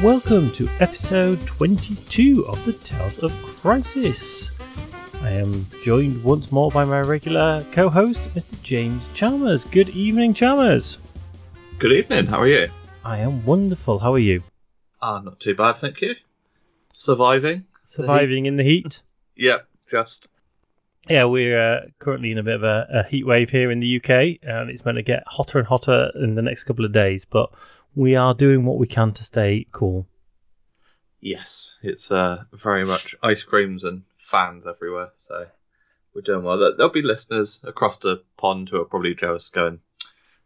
and welcome to episode 22 of the Tales of Crisis. I am joined once more by my regular co host, Mr. James Chalmers. Good evening, Chalmers. Good evening. How are you? I am wonderful. How are you? Ah, not too bad, thank you. Surviving. Surviving in the heat? Yep, just. Yeah, we're uh, currently in a bit of a, a heat wave here in the UK, and it's going to get hotter and hotter in the next couple of days. But we are doing what we can to stay cool. Yes, it's uh, very much ice creams and fans everywhere, so we're doing well. There- There'll be listeners across the pond who are probably just going,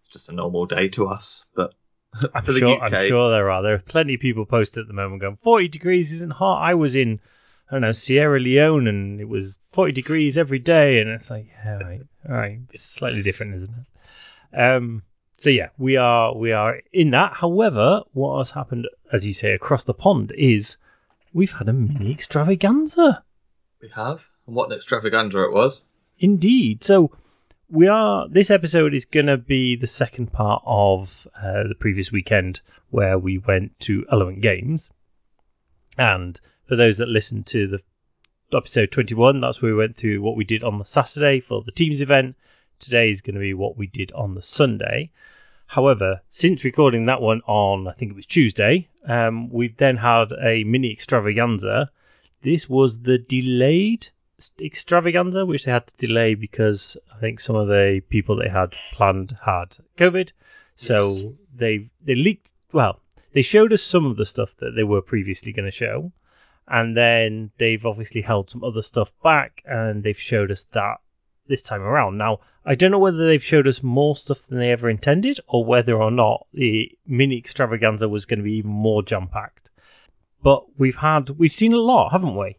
it's just a normal day to us. But I'm for the sure, UK, I'm sure there are. There are plenty of people posted at the moment going, 40 degrees isn't hot. I was in, I don't know, Sierra Leone and it was 40 degrees every day. And it's like, yeah, right, all right. It's slightly different, isn't it? Um, so yeah, we are we are in that. However, what has happened, as you say, across the pond is we've had a mini extravaganza. we have. And what an extravaganza it was. Indeed. So we are. This episode is going to be the second part of uh, the previous weekend where we went to Element Games. And for those that listened to the episode 21, that's where we went through what we did on the Saturday for the teams event. Today is going to be what we did on the Sunday. However, since recording that one on, I think it was Tuesday, um, we've then had a mini extravaganza. This was the delayed extravaganza, which they had to delay because I think some of the people they had planned had COVID. So Yes. they they leaked. Well, they showed us some of the stuff that they were previously going to show, and then they've obviously held some other stuff back, and they've showed us that this time around. Now, I don't know whether they've showed us more stuff than they ever intended, or whether or not the mini extravaganza was going to be even more jam packed. But we've had we've seen a lot, haven't we?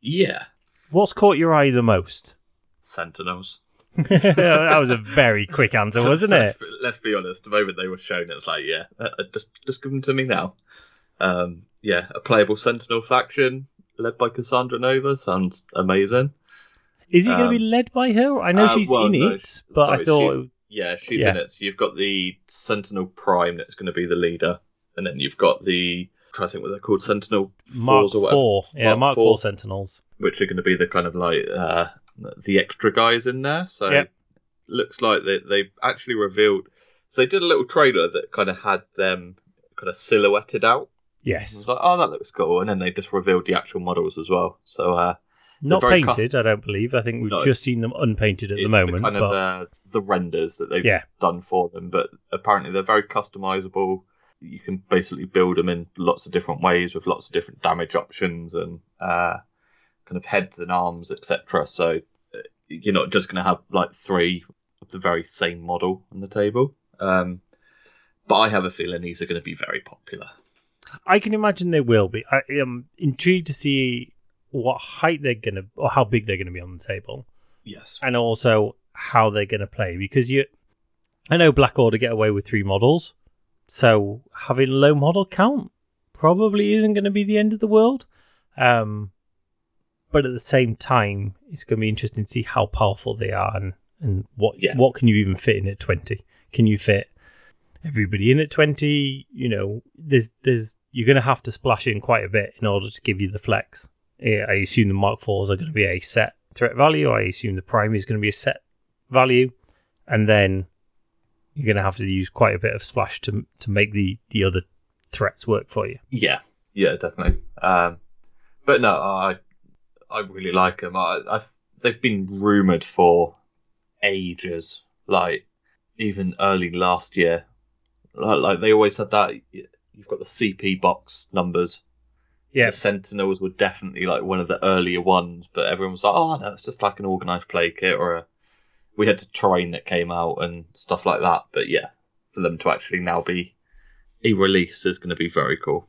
Yeah. What's caught your eye the most? Sentinels. that was a very quick answer, wasn't it? Let's, be- let's be honest. The moment they were shown, it's like, yeah, uh, uh, just just give them to me now. Um, yeah, a playable Sentinel faction led by Cassandra Nova sounds amazing. Is he going to Um, be led by her? I know uh, she's well, in no, it, but sorry, I thought she's- Yeah, she's Yeah. in it. So you've got the Sentinel Prime that's going to be the leader, and then you've got the trying to think what they're called Sentinel Mark fours or whatever, Four, yeah, Mark Mark, four. Four Sentinels. which are going to be the kind of like uh, the extra guys in there. So Yep. looks like they they actually revealed. So they did a little trailer that kind of had them kind of silhouetted out. Yes, I was like, oh, that looks cool, and then they just revealed the actual models as well. So uh, not painted. I don't believe. I think we've No. just seen them unpainted at the it's moment. kind but of uh, the renders that they've Yeah. done for them, but apparently they're very customizable. You can basically build them in lots of different ways with lots of different damage options and uh, kind of heads and arms, etc. So uh, you're not just going to have like three of the very same model on the table. Um, but I have a feeling these are going to be very popular. I can imagine they will be. I am intrigued to see what height they're going to, or how big they're going to be on the table. Yes. and also how they're going to play because you I know Black Order get away with three models so having low model count probably isn't going to be the end of the world um but at the same time it's going to be interesting to see how powerful they are and and what Yeah. what can you even fit in at 20 can you fit everybody in at 20 you know there's there's you're going to have to splash in quite a bit in order to give you the flex I assume the Mark IVs are going to be a set threat value. I assume the Prime is going to be a set value, and then you're going to have to use quite a bit of splash to to make the the other threats work for you. Yeah, yeah, definitely. Um, but no, I I really like them. I, I they've been rumored for ages, like even early last year. Like, like they always had that. You've got the CP box numbers. Yeah, The Sentinels were definitely like one of the earlier ones, but everyone was like, "Oh no, it's just like an organized play kit." Or a, we had a train that came out and stuff like that. But yeah, for them to actually now be a release is going to be very cool.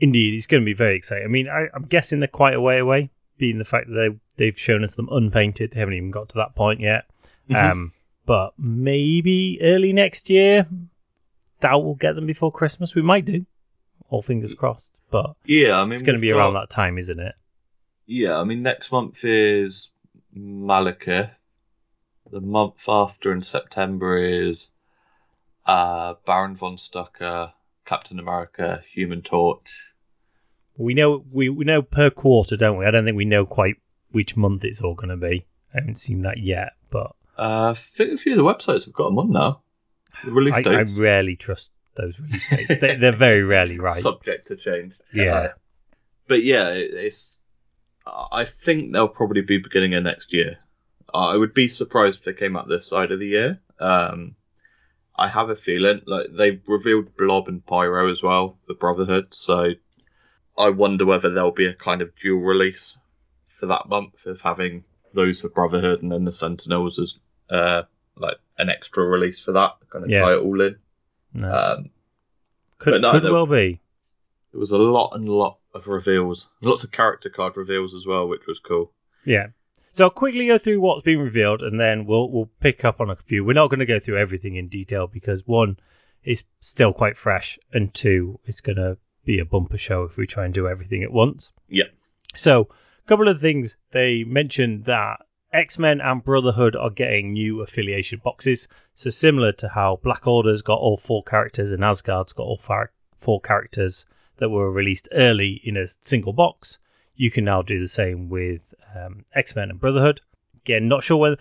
indeed, it's going to be very exciting. I mean, I, I'm guessing they're quite a way away, being the fact that they they've shown us them unpainted. They haven't even got to that point yet. Mhm. Um, but maybe early next year, that will get them before Christmas. We might do, all fingers crossed. But Yeah, I mean it's going to be around got- that time, isn't it? Yeah, I mean next month is Malekith. The month after in September is uh, Baron von Strucker, Captain America, Human Torch. We know we, we know per quarter, don't we? I don't think we know quite which month it's all going to be. I haven't seen that yet, but Uh, I think a few of the websites have got them on now. The release I, I rarely trust those release dates. they, they're very rarely right. subject to change. Yeah. Uh, but yeah, it, it's. I think they'll probably be beginning of next year. I would be surprised if they came out this side of the year. Um, I have a feeling like they've revealed Blob and Pyro as well, the Brotherhood. So I wonder whether there'll be a kind of dual release for that month of having those for Brotherhood and then the Sentinels as uh, like an extra release for that, kind of Yeah. tie it all in. No. Um, could no, could no. well be. there was a lot and lot of reveals, lots of character card reveals as well, which was cool. Yeah. So I'll quickly go through what's been revealed, and then we'll we'll pick up on a few. We're not going to go through everything in detail because one, it's still quite fresh, and two, it's going to be a bumper show if we try and do everything at once. Yeah. So a couple of things they mentioned that X Men and Brotherhood are getting new affiliation boxes. So similar to how Black Order's got all four characters and Asgard's got all four characters that were released early in a single box you can now do the same with um, X Men and Brotherhood. Again, not sure whether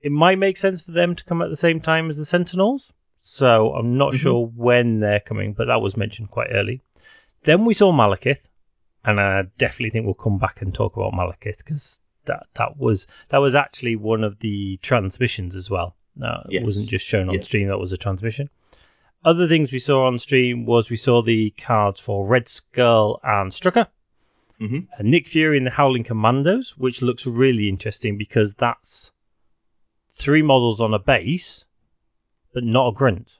it might make sense for them to come at the same time as the Sentinels. So I'm not Mhm. sure when they're coming, but that was mentioned quite early. Then we saw Malekith, and I definitely think we'll come back and talk about Malekith because that that was that was actually one of the transmissions as well. No, it wasn't just shown on Yeah. stream; that was a transmission. Other things we saw on stream was we saw the cards for Red Skull and Strucker. hmm Uh, Nick Fury and the Howling Commandos, which looks really interesting because that's three models on a base, but not a grunt.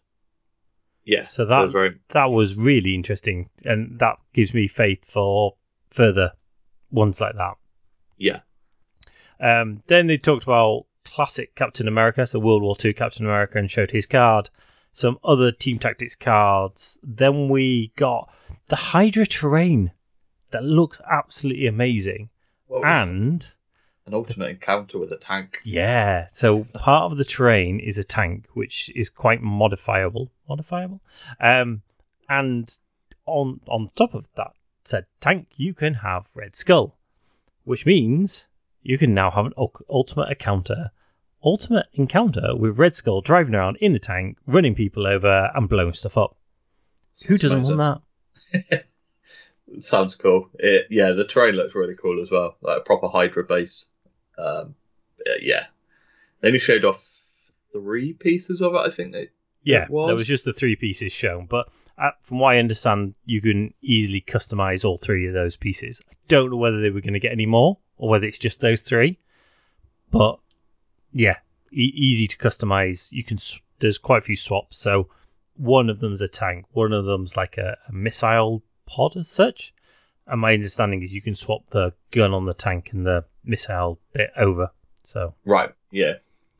Yeah, So that- was very That was really interesting, and that gives me faith for further ones like that. yeah, Um, then they talked about classic Captain America, so World War II Captain America, and showed his card. Some other Team Tactics cards. Then we got the Hydra terrain that looks absolutely amazing. And an ultimate encounter with a tank. Yeah, so part of the terrain is a tank, which is quite modifiable. Modifiable, um, and on on top of that said tank, you can have Red Skull, which means you can now have an ultimate encounter, ultimate encounter with Red Skull driving around in the tank, running people over and blowing stuff up. Who doesn't want that? Sounds cool. It, yeah, the terrain looks really cool as well, like a proper Hydra base. Um, yeah, they only showed off three pieces of it. I think they. Yeah, It was. there was just the three pieces shown, but uh, from what I understand, you can easily customize all three of those pieces. I don't know whether they were going to get any more or whether it's just those three, but yeah, e- easy to customize. You can there's quite a few swaps. So one of them's a tank, one of them's like a, a missile pod as such. And my understanding is you can swap the gun on the tank and the missile bit over. So Right. Yeah.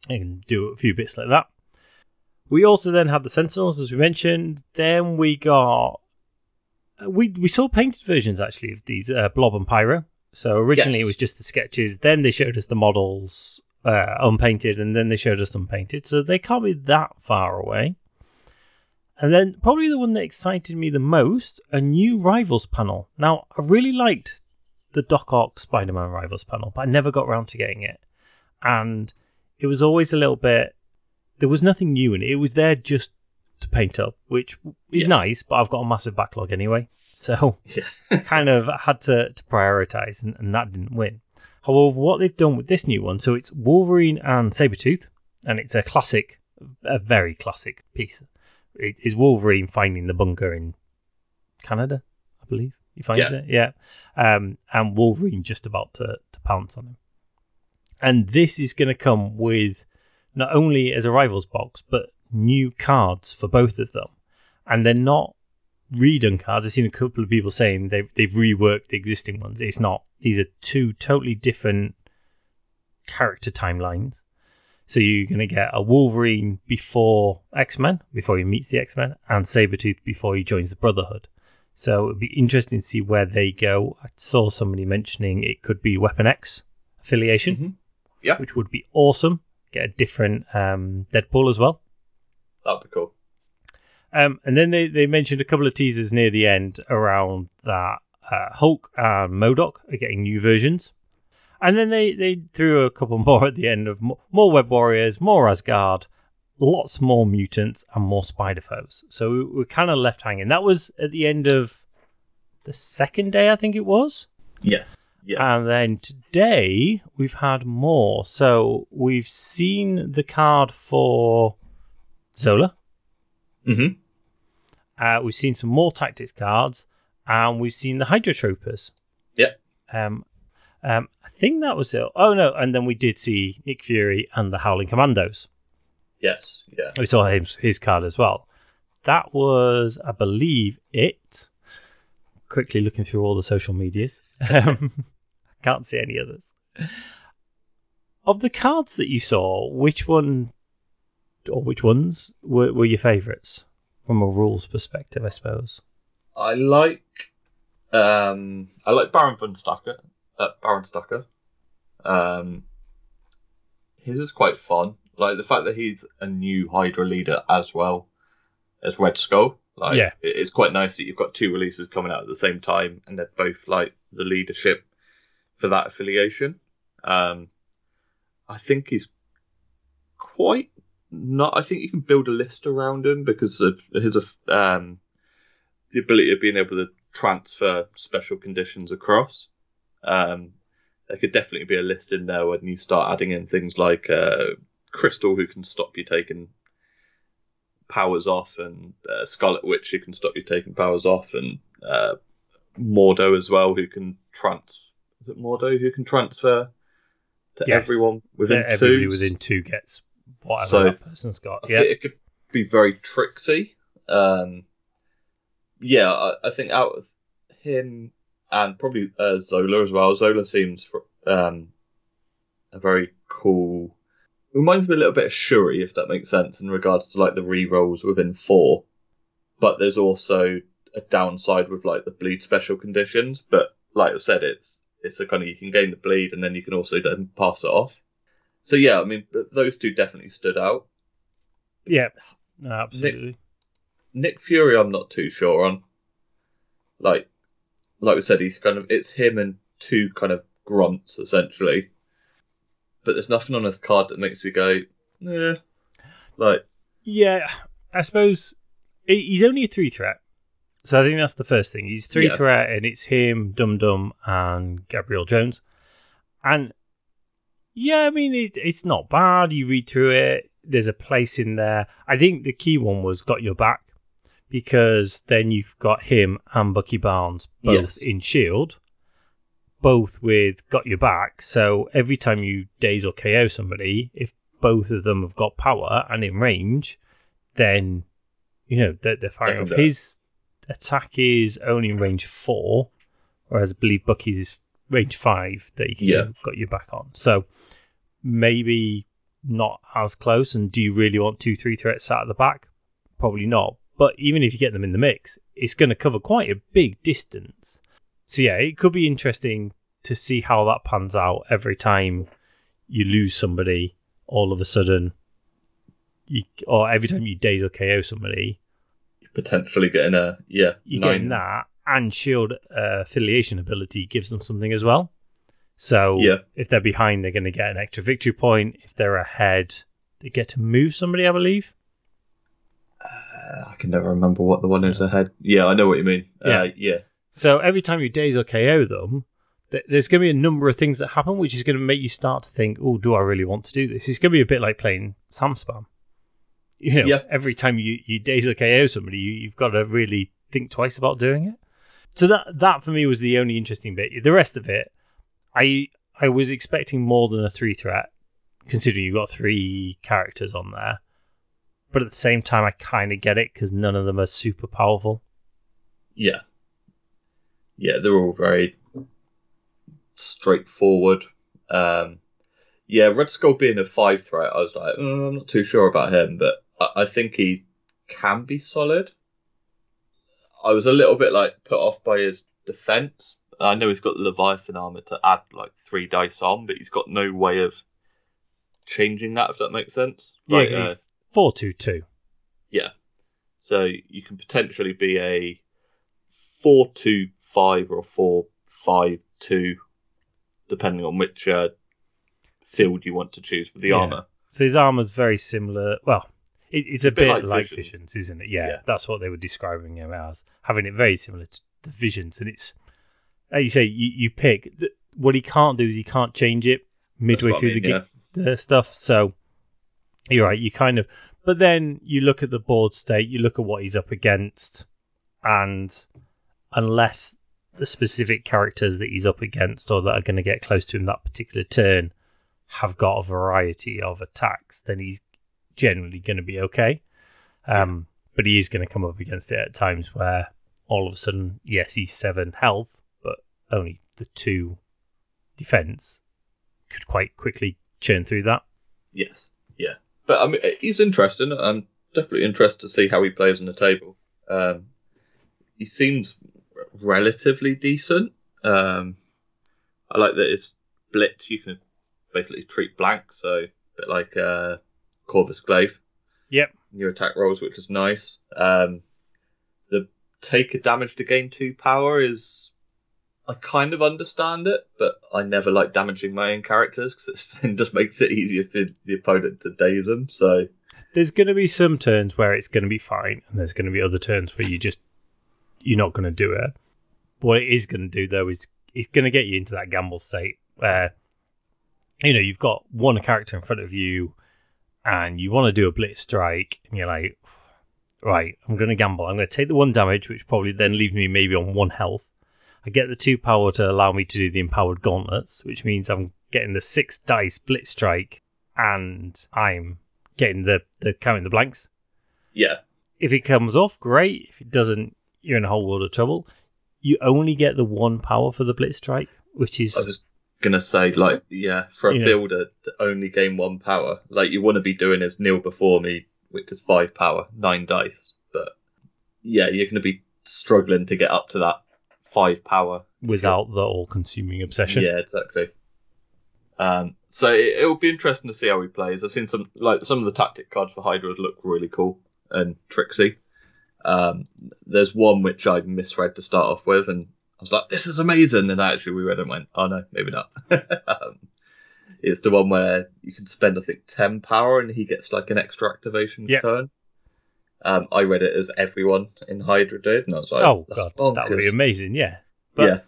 you can do a few bits like that. We also then had the Sentinels, as we mentioned. Then we got uh, we we saw painted versions actually of these uh, Blob and Pyro. So originally Yes. it was just the sketches. Then they showed us the models uh, unpainted, and then they showed us unpainted. So they can't be that far away. And then probably the one that excited me the most, a new Rivals panel. Now I really liked the Doc Ock Spider-Man Rivals panel, but I never got around to getting it. And it was always a little bit. There was nothing new in it. It was there just to paint up, which is Yeah. nice. But I've got a massive backlog anyway, so Yeah. kind of had to, to prioritize, and, and that didn't win. However, what they've done with this new one, so it's Wolverine and Sabretooth, and it's a classic, a very classic piece. It is Wolverine finding the bunker in Canada, I believe. He finds Yeah. it, yeah. Um, and Wolverine just about to, to pounce on him. And this is going to come with not only as a rivals box, but new cards for both of them. And they're not redone cards. I've seen a couple of people saying they've they've reworked the existing ones. It's not. These are two totally different character timelines. So you're going to get a Wolverine before X Men, before he meets the X Men, and Sabretooth before he joins the Brotherhood. So it'd be interesting to see where they go. I saw somebody mentioning it could be Weapon X affiliation, Mhm. Yeah. which would be awesome. Get a different um, Deadpool as well. That'd be cool. Um, and then they, they mentioned a couple of teasers near the end around that uh, Hulk and MODOK are getting new versions. And then they, they threw a couple more at the end of more, more Web Warriors, more Asgard, lots more mutants, and more spider foes. So we, we're kind of left hanging. That was at the end of the second day, I think it was. Yes. Yeah. And then today we've had more. So we've seen the card for Zola. hmm Uh, we've seen some more tactics cards, and we've seen the Hydrotroopers. Yep. Um, um, I think that was it. Oh no, and then we did see Nick Fury and the Howling Commandos. Yes. Yeah. We saw his, his card as well. That was, I believe, it. Quickly looking through all the social medias. Um, can't see any others. Of the cards that you saw, which one or which ones were, were your favourites from a rules perspective, I suppose? I like um I like Baron von Strucker. Uh, Baron Strucker. Um his is quite fun. Like the fact that he's a new Hydra leader as well as Red Skull. Like Yeah. it's quite nice that you've got two releases coming out at the same time and they're both like the leadership for that affiliation. Um I think he's quite not I think you can build a list around him because of his um the ability of being able to transfer special conditions across. Um, there could definitely be a list in there when you start adding in things like uh, Crystal, who can stop you taking powers off, and uh, Scarlet Witch, who can stop you taking powers off, and uh, Mordo as well, who can trans. Is it Mordo who can transfer to Yes. everyone within Yeah, Everybody two? within two gets whatever So- that person's got. Yeah. it could be very tricksy. Um, yeah, I, I think out of him and probably uh, Zola as well. Zola seems um, a very cool. Reminds me a little bit of Shuri, if that makes sense, in regards to like the re-rolls within four. But there's also a downside with like the bleed special conditions. But like I said, it's it's a kind of you can gain the bleed and then you can also then pass it off. So yeah, I mean those two definitely stood out. Yeah. No, absolutely. Nick Fury, I'm not too sure on. Like, like we said, he's kind of it's him and two kind of grunts essentially. But there's nothing on his card that makes me go, yeah. Like, Yeah, I suppose he's only a three threat. So I think that's the first thing. He's three Yeah. threat, and it's him, Dum Dum, and Gabriel Jones. And yeah, I mean, it, it's not bad. You read through it, there's a place in there. I think the key one was Got Your Back, because then you've got him and Bucky Barnes both Yes. in Shield, both with Got Your Back. So every time you daze or KO somebody, if both of them have got power and in range, then you know they're, they're firing off. His attack is only in range four, whereas I believe Bucky's is range five that you can Yeah. got your back on. So maybe not as close. And do you really want two three threats out of the back? Probably not. But even if you get them in the mix, it's going to cover quite a big distance. So yeah, it could be interesting to see how that pans out every time you lose somebody. All of a sudden, you or every time you daze or KO somebody, potentially getting a yeah you're nine. getting that, and Shield uh, affiliation ability gives them something as well. So Yeah. if they're behind, they're going to get an extra victory point. If they're ahead, they get to move somebody, I believe. Uh, I can never remember what the one is ahead. Yeah, I know what you mean. Yeah. Uh, yeah, So every time you daze or KO them, th- there's going to be a number of things that happen, which is going to make you start to think, "Oh, do I really want to do this?" It's going to be a bit like playing Sam Spam. You know, Yeah. every time you you daze or KO somebody, you, you've got to really think twice about doing it. So that that for me was the only interesting bit. The rest of it, I I was expecting more than a three threat, considering you've got three characters on there. But at the same time, I kind of get it because none of them are super powerful. yeah, yeah. They're all very straightforward. Um, yeah, Red Skull being a five threat, I was like, "Oh, I'm not too sure about him, but I, think he can be solid. I was a little bit like put off by his defense. I know he's got the Leviathan armor to add like three dice on, but he's got no way of changing that. If that makes sense. Yeah, Like, uh, he's four two two. Yeah. So you can potentially be a four two five or four five two, depending on which uh, field you want to choose for the Yeah. armor. So his armor's very similar. Well, it, it's a, bit, like, Visions. Visions, isn't it? Yeah, Yeah. that's what they were describing him as, having it very similar to the Visions. And it's, like you say, you, you pick. What he can't do is he can't change it midway what I through mean, the, ga- the stuff. So you're right. You kind of, but then you look at the board state, you look at what he's up against, and unless the specific characters that he's up against or that are going to get close to him that particular turn have got a variety of attacks, then he's generally going to be okay. Um, but he is going to come up against it at times where all of a sudden, yes, he's seven health, but only the two defense could quite quickly churn through that. Yes, yeah. But I mean, he's interesting. I'm definitely interested to see how he plays on the table. Um, he seems relatively decent. Um, I like that his blitz you can basically treat blank, so a bit like uh, Corvus Glaive. Yep. Your attack rolls, which is nice. Um, the take a damage to gain two power is. I kind of understand it, but I never like damaging my own characters because it just makes it easier for the opponent to daze them. So There's going to be some turns where it's going to be fine, and there's going to be other turns where you just you're not going to do it. What it is going to do though is it's going to get you into that gamble state where you know you've got one character in front of you, and you want to do a blitz strike, and you're like, right, I'm going to gamble. I'm going to take the one damage, which probably then leaves me maybe on one health. I get the two power to allow me to do the empowered gauntlets, which means I'm getting the six dice blitz strike, and I'm getting the the counting the blanks. yeah, If it comes off, great. If it doesn't, you're in a whole world of trouble. You only get the one power for the blitz strike, which is was gonna say like yeah, for a know. builder to only gain one power, like you want to be doing as Kneel before me, which is five power, nine dice. But yeah, you're gonna be struggling to get up to that five power without the all-consuming obsession. Yeah, exactly. Um, so it, it will be interesting to see how he plays. I've seen some like some of the tactic cards for Hydra look really cool and tricksy. Um, there's one which I misread to start off with, and I was like, "This is amazing!" And I actually reread it and went, "Oh no, maybe not." um, it's the one where you can spend I think ten power and he gets like an extra activation Yeah. turn. Um, I read it as everyone in Hydra did, and I was like, oh "That's god, that would be amazing. Yeah, but yeah,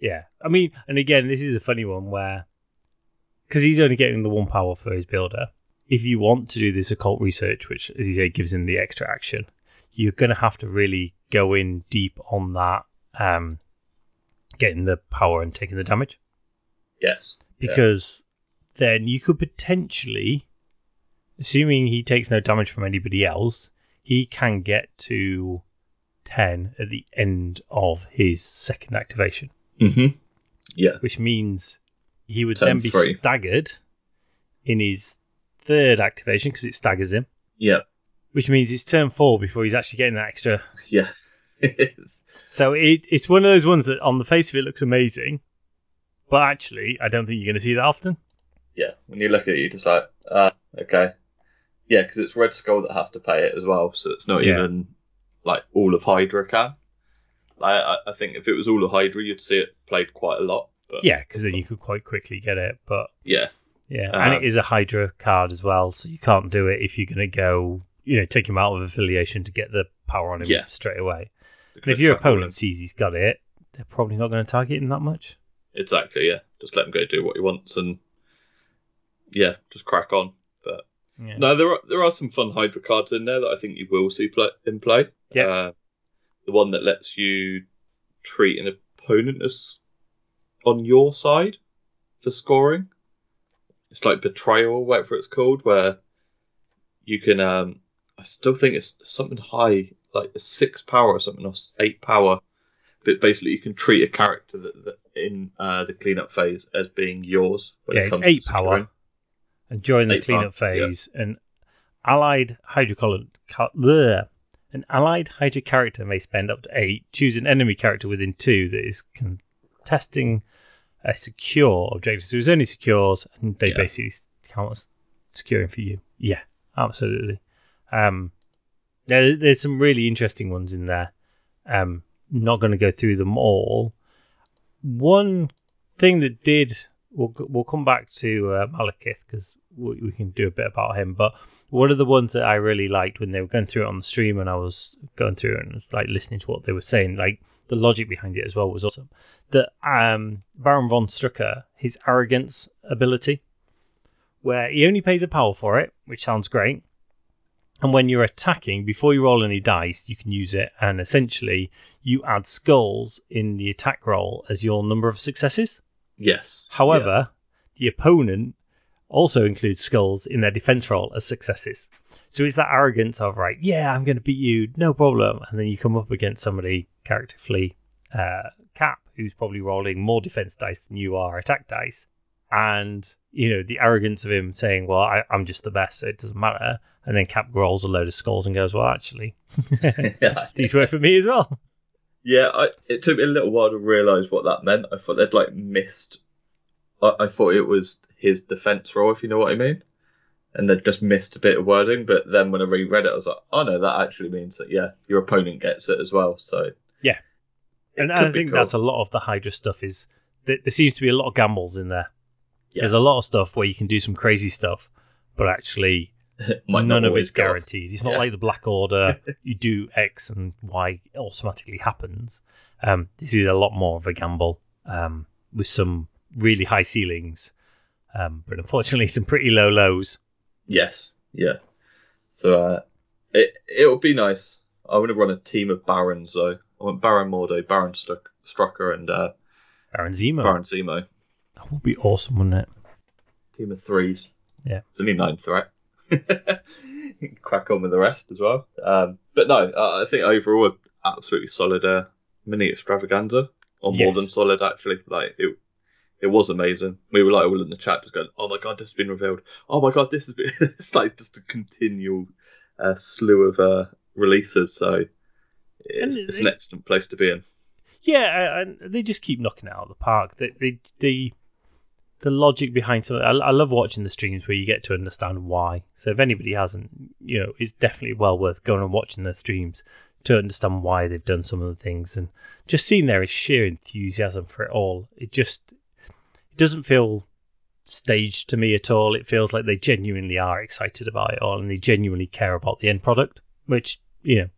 yeah. I mean, and again, this is a funny one where because he's only getting the one power for his builder. If you want to do this occult research, which as you say gives him the extra action, you're going to have to really go in deep on that, um, getting the power and taking the damage. yes, Yeah. because then you could potentially, assuming he takes no damage from anybody else, he can get to 10 at the end of his second activation, mm-hmm. yeah, which means he would Turn then be three. staggered in his third activation because it staggers him, yeah, which means it's turn four before he's actually getting that extra. yeah. So it, it's one of those ones that on the face of it looks amazing, but actually, I don't think you're going to see that often. yeah, when you look at it, you're just like, ah, okay. Yeah, because it's Red Skull that has to pay it as well, so it's not Yeah. even like all of Hydra can. I, I, I think if it was all of Hydra, you'd see it played quite a lot. But Yeah, because then you could quite quickly get it, but yeah, Yeah, Um, and it is a Hydra card as well, so you can't do it if you're going to go, you know, take him out of affiliation to get the power on him Yeah. straight away. And if your it's like all opponent sees he's got it, they're probably not going to target him that much. exactly, yeah, just let him go do what he wants and yeah, just crack on. But Yeah. no, there are there are some fun Hydra cards in there that I think you will see play, in play. Yeah. Uh, the one that lets you treat an opponent as on your side for scoring. It's like betrayal, whatever it's called, where you can. Um, I still think it's something high, like a six power or something, or eight power. But basically, you can treat a character that, that in uh, the cleanup phase as being yours. When Yeah, it it's eight power. And during the cleanup power, yeah. phase, an allied ca- an allied Hydra character may spend up to eight. Choose an enemy character within two that is contesting a secure objective. So it's only secures, and they Yeah. basically count as securing for you. Yeah, absolutely. Um, There, there's some really interesting ones in there. Um, not going to go through them all. One thing that did, we'll we'll come back to uh, Malekith because we, we can do a bit about him. But one of the ones that I really liked when they were going through it on the stream, and I was going through it and was like listening to what they were saying, like the logic behind it as well was awesome. That um, Baron von Strucker, his arrogance ability, where he only pays a power for it, which sounds great. And when you're attacking, before you roll any dice, you can use it, and essentially you add skulls in the attack roll as your number of successes. Yes. However, the opponent also includes skulls in their defense roll as successes. So it's that arrogance of right, yeah, I'm going to beat you, no problem, and then you come up against somebody characterfully, uh, Cap, who's probably rolling more defense dice than you are attack dice, and you know the arrogance of him saying, "Well, I, I'm just the best, so it doesn't matter," and then Cap rolls a load of skulls and goes, "Well, actually, yeah. these work for me as well." Yeah, I, it took me a little while to realise what that meant. I thought they'd like missed. I, I thought it was his defence roll, if you know what I mean, and they'd just missed a bit of wording. But then when I reread it, I was like, oh no, that actually means that yeah, your opponent gets it as well. So Yeah. it and I think cool. that's a lot of the Hydra stuff. Is there, there seems to be a lot of gambles in there. Yeah. There's a lot of stuff where you can do some crazy stuff, but actually none of it's go off. guaranteed. It's not Yeah. like the Black Order. you do X and Y it automatically happens. Um, this is a lot more of a gamble um, with some really high ceilings, um, but unfortunately some pretty low lows. Yes, yeah. So uh, it it would be nice. I want to run a team of barons though. I want Baron Mordo, Baron Struck, Strucker, and uh, Baron Zemo. Baron Zemo. That would be awesome, wouldn't it? Team of threes. Yeah. It's only nine threat. Crack on with the rest as well. Um, but no, uh, I think overall, an absolutely solid uh, mini extravaganza, or more Yes. than solid actually. Like it, it was amazing. We were like all in the chat just going, "Oh my god, this has been revealed! Oh my god, this has been." it's like just a continual uh, slew of uh, releases. So it's, it's an excellent place to be in. Yeah, and they just keep knocking it out of the park. The the the, the logic behind something. I, I love watching the streams where you get to understand why. So if anybody hasn't, you know, it's definitely well worth going and watching the streams to understand why they've done some of the things and just seeing their sheer enthusiasm for it all. It just it doesn't feel staged to me at all. It feels like they genuinely are excited about it all and they genuinely care about the end product, which you know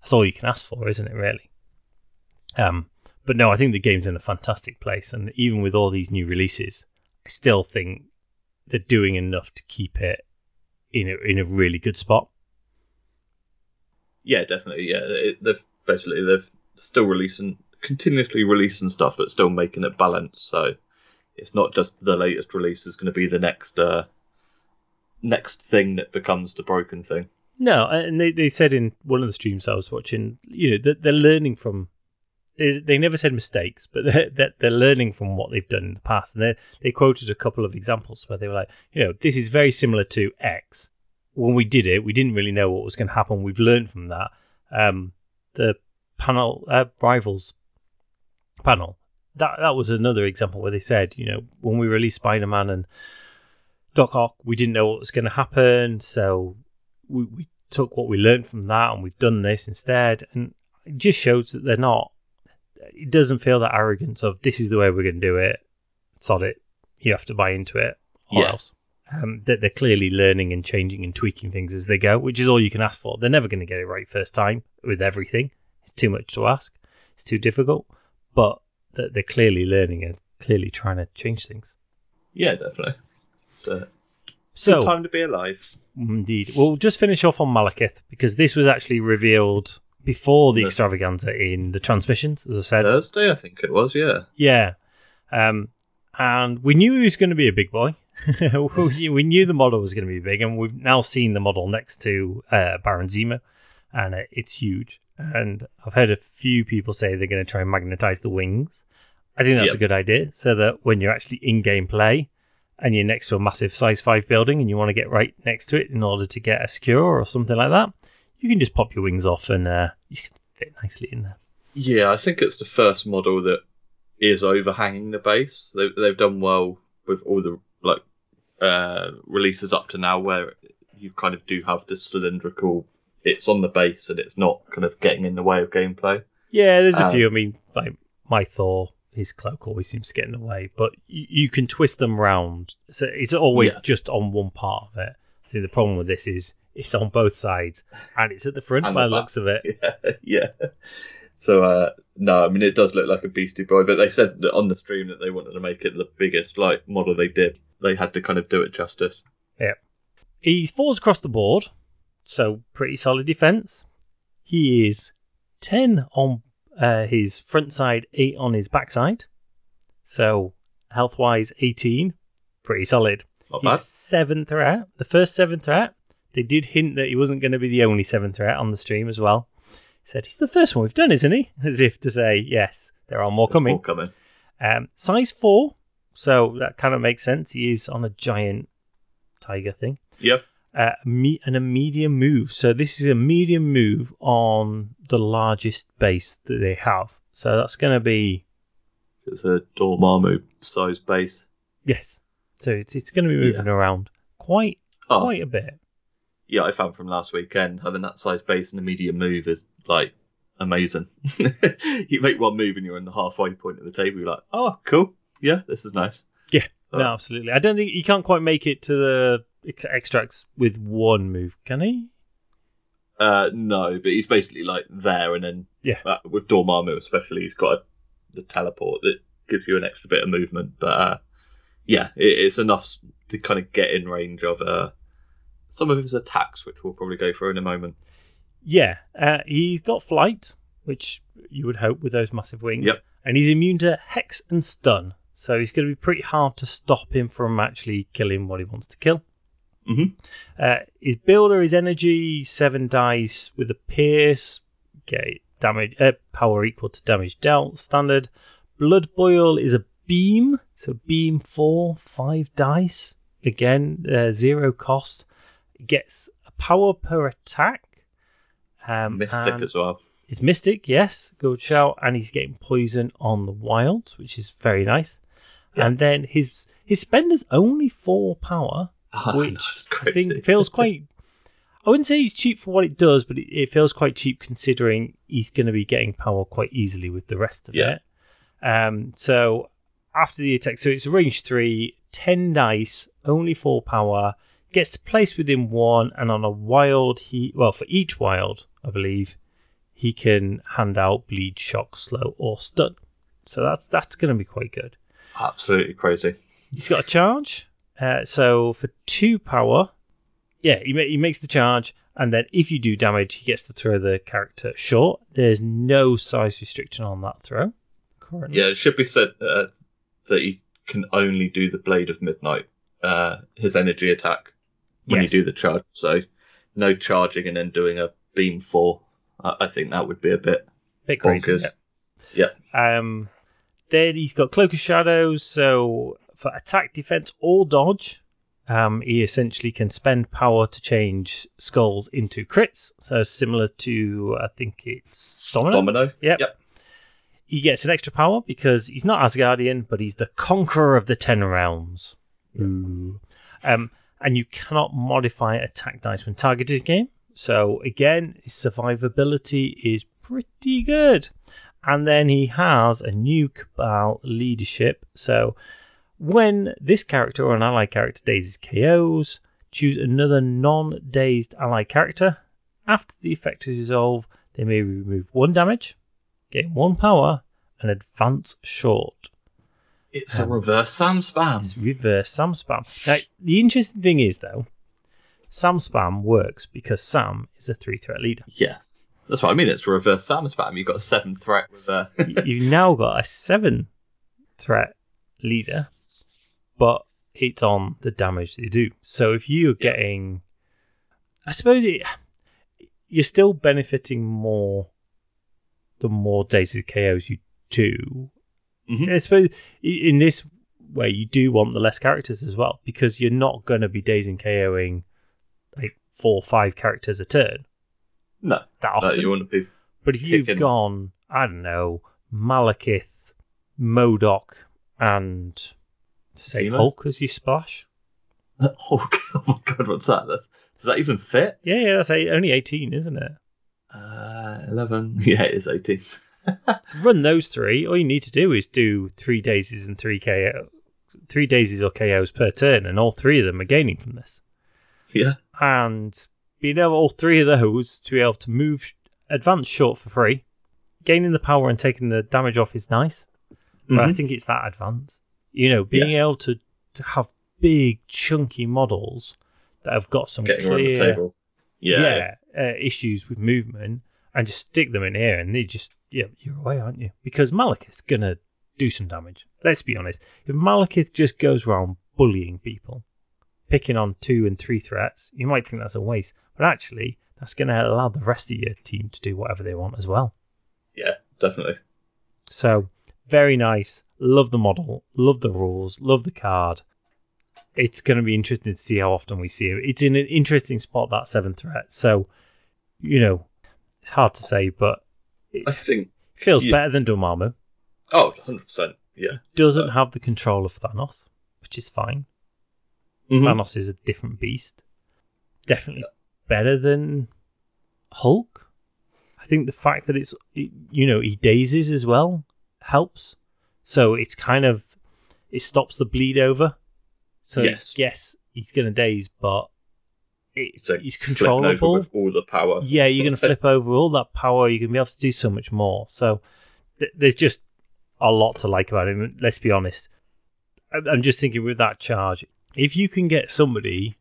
that's all you can ask for, isn't it? Really. Um, but no, I think the game's in a fantastic place, and even with all these new releases, I still think they're doing enough to keep it in a in a really good spot. Yeah, definitely. Yeah, it, they've basically they've still releasing continuously releasing stuff, but still making it balanced. So it's not just the latest release is going to be the next uh, next thing that becomes the broken thing. No, and they, they said in one of the streams I was watching, you know, that they're learning from. They, never said mistakes, but they're, they're, they're learning from what they've done in the past. And they they quoted a couple of examples where they were like, you know, this is very similar to X. When we did it, we didn't really know what was going to happen. We've learned from that. Um, the panel uh, rivals panel that that was another example where they said, you know, when we released Spider Man and Doc Ock, we didn't know what was going to happen, so we, we took what we learned from that and we've done this instead. And it just shows that they're not. It doesn't feel that arrogance of this is the way we're going to do it. Sod it. You have to buy into it, or Yeah. else. Um, that they're clearly learning and changing and tweaking things as they go, which is all you can ask for. They're never going to get it right first time with everything. It's too much to ask. It's too difficult. But that they're clearly learning and clearly trying to change things. Yeah, definitely. So, So time to be alive. Indeed. We'll just finish off on Malekith because this was actually revealed before the extravaganza in the transmissions, as I said. Thursday, I think it was. Yeah. Yeah. Um, and we knew he was going to be a big boy. we knew the model was going to be big, and we've now seen the model next to uh, Baron Zemo, and uh, it's huge. And I've heard a few people say they're going to try and magnetize the wings. I think that's Yep. a good idea, so that when you're actually in game play and you're next to a massive size five building and you want to get right next to it in order to get a secure or something like that, you can just pop your wings off and uh, you can fit nicely in there. Yeah, I think it's the first model that is overhanging the base. They've they've done well with all the like uh, releases up to now, where you kind of do have this cylindrical it's on the base and it's not kind of getting in the way of gameplay. Yeah, there's a Um, few. I mean, like my Thor, his cloak always seems to get in the way, but you, you can twist them round. So it's always Yeah. just on one part of it. I think the problem with this is it's on both sides and it's at the front by the looks of it. yeah, yeah. So uh, no, I mean it does look like a Beastie Boy, but they said on the stream that they wanted to make it the biggest like model they did. They had to kind of do it justice. Yeah. He falls across the board, so pretty solid defense. He is 10 on uh, his front side, 8 on his backside. So health wise, 18. Pretty solid. Not bad. seven threat. The first seventh threat. They did hint that he wasn't going to be the only seven threat on the stream as well. He said he's the first one we've done, isn't he? As if to say, yes, there are more There's coming. more coming. Um, size four, so that kind of makes sense. He is on a giant tiger thing. Yep. Uh, me and a medium move. So this is a medium move on the largest base that they have. So that's going to be It's a Dormammu size base. yes. So it's it's going to be moving around quite Oh, quite a bit. Yeah, I found from last weekend having that size base and a medium move is like amazing. you make one move and you're in the halfway point of the table. You're like, oh, cool. Yeah, this is nice. Yeah, So, No, absolutely. I don't think he can't quite make it to the extracts with one move, can he? Uh, no, but he's basically like there, and then Yeah. uh, with Dormammu especially, he's got a, the teleport that gives you an extra bit of movement. But uh, yeah, it, it's enough to kind of get in range of uh, some of his attacks, which we'll probably go through in a moment. Yeah, uh, he's got flight, which you would hope with those massive wings. Yep. And he's immune to hex and stun, so he's going to be pretty hard to stop him from actually killing what he wants to kill. Mhm. Uh, his builder is energy, seven dice with a pierce, okay, damage uh, power equal to damage dealt, standard. Blood boil is a beam, so beam four, five dice, again uh, zero cost. Gets a power per attack. Um, Mystic as well. it's Mystic, yes, good shout, and he's getting poison on the wild, which is very nice. Yeah. And then his his spender's only four power, know, which I think feels quite. I wouldn't say he's cheap for what it does, but it, it feels quite cheap considering he's going to be getting power quite easily with the rest of Yeah. it. Um, so after the attack, so it's range three, 10 dice, only four power, gets to place within one, and on a wild, he well for each wild, I believe, he can hand out bleed, shock, slow, or stun. So that's that's going to be quite good. Absolutely crazy. He's got a charge. Uh, so for two power, yeah, he, ma- he makes the charge, and then if you do damage, he gets to throw the character short. There's no size restriction on that throw. Currently. Yeah, it should be said uh, that he can only do the Blade of Midnight, uh, his energy attack, when Yes. you do the charge. So no charging and then doing a beam four. I, I think that would be a bit Bit crazy. bonkers. yeah. Um, then he's got Cloak of Shadows, so for attack, defense, or dodge, um, he essentially can spend power to change skulls into crits. So similar to, I think it's Domino. Domino. Yep. Yep. He gets an extra power because he's not Asgardian, but he's the conqueror of the Ten Realms. Ooh. Um, and you cannot modify attack dice when targeted game. So again, his survivability is pretty good. And then he has a new Cabal leadership. So when this character or an ally character dazes KOs, choose another non-dazed ally character. After the effect is resolved, they may remove one damage, gain one power, and advance short. It's a Um, reverse Sam It's spam. reverse Sam spam. Now, the interesting thing is, though, Sam spam works because Sam is a three threat leader. Yeah. That's what I mean. It's a reverse Sam spam. You've got a seven threat with Y- You've now got a seven threat leader, but it's on the damage they do. So if you're Yeah. getting, I suppose it, you're still benefiting more the more days of KOs you do. Mhm. I suppose in this way you do want the less characters as well because you're not going to be dazing KOing like four or five characters a turn no, that no, often. you want to be But if you've Picking- gone, I don't know, Malekith, MODOK, and say? Hulk as your splash, Oh, God, oh my god, what's that? That's Does that even fit? Yeah, yeah, that's eight, only 18, isn't it? Uh, 11. Yeah, it is 18. Run those three. All you need to do is do three dazes and three KO, three dazes or KOs per turn, and all three of them are gaining from this. yeah. And being able all three of those to be able to move advance short for free, gaining the power and taking the damage off is nice. But I think it's that advance. You know, being able to, to have big chunky models that have got some Getting clear table. Yeah. uh, issues with movement and just stick them in here and they just yeah you're away aren't you? Because Malekith's gonna do some damage. Let's be honest. If Malekith just goes around bullying people picking on two and three threats you might think that's a waste but actually that's gonna allow the rest of your team to do whatever they want as well. Yeah, definitely. so very nice. Love the model. Love the rules. Love the card. It's going to be interesting to see how often we see it. It's in an interesting spot that seven threat. So you know it's hard to say but I think. feels Yeah. better than Dormammu Oh, 100%. Yeah. doesn't have the control of Thanos which is fine Mhm. Thanos is a different beast definitely better than Hulk I think the fact that it's you know he dazes as well helps so it's kind of it stops the bleed over so Yes. yes he's gonna daze but It's like he's Flipping over controllable with all the power. yeah, you're going to flip over all that power. You're going to be able to do so much more. So th- there's just a lot to like about him. Let's be honest. I- I'm just thinking with that charge, if you can get somebody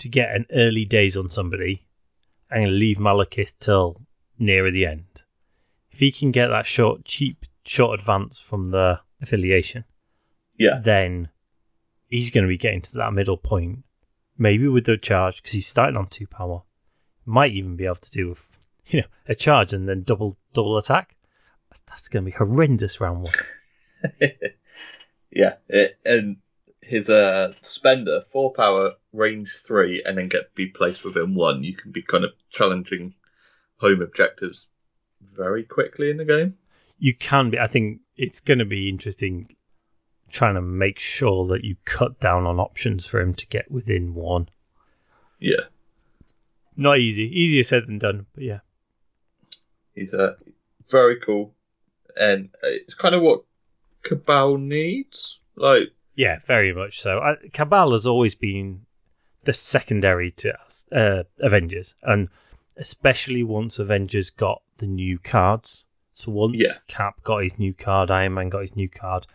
to get an early daze on somebody and leave Malekith till nearer the end, if he can get that short, cheap, short advance from the affiliation, Yeah. then he's going to be getting to that middle point, maybe with the charge because he's starting on two power. Might even be able to do with, you know a charge and then double double attack. That's going to be horrendous round one. yeah. It, and his uh, spender, four power, range three, and then get be placed within one. You can be kind of challenging home objectives very quickly in the game. You can be. I think it's going to be interesting trying to make sure that you cut down on options for him to get within one. Yeah. Not easy. Easier said than done. But yeah, He's uh, very cool, and it's kind of what Cabal needs. Like, Yeah, very much so. I, Cabal has always been the secondary to uh, Avengers, and especially once Avengers got the new cards. So once Yeah. Cap got his new card, Iron Man got his new card,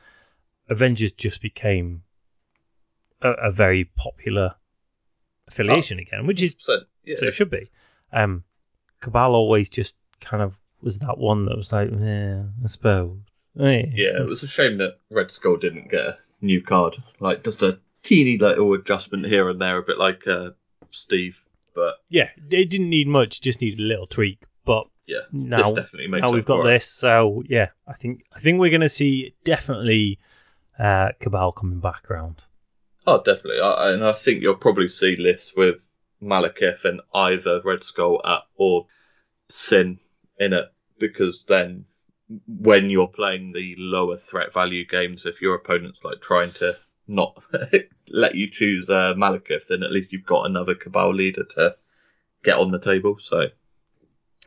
Avengers just became a, a very popular affiliation again, which is so yeah, so it should be. Um, Cabal always just kind of was that one that was like, yeah, I suppose. Eh. yeah. It was a shame that Red Skull didn't get a new card. Like, just a teeny little adjustment here and there, a bit like uh, Steve. But Yeah, it didn't need much, just needed a little tweak. But yeah, now, this definitely makes now we've got it. this, so yeah, I think I think we're going to see definitely uh, Cabal coming back around. Oh, definitely. I, and I think you'll probably see this with Malekith and either Red Skull at, or Sin in it, because then when you're playing the lower threat value games, if your opponent's like trying to not let you choose uh, Malekith, then at least you've got another Cabal leader to get on the table. So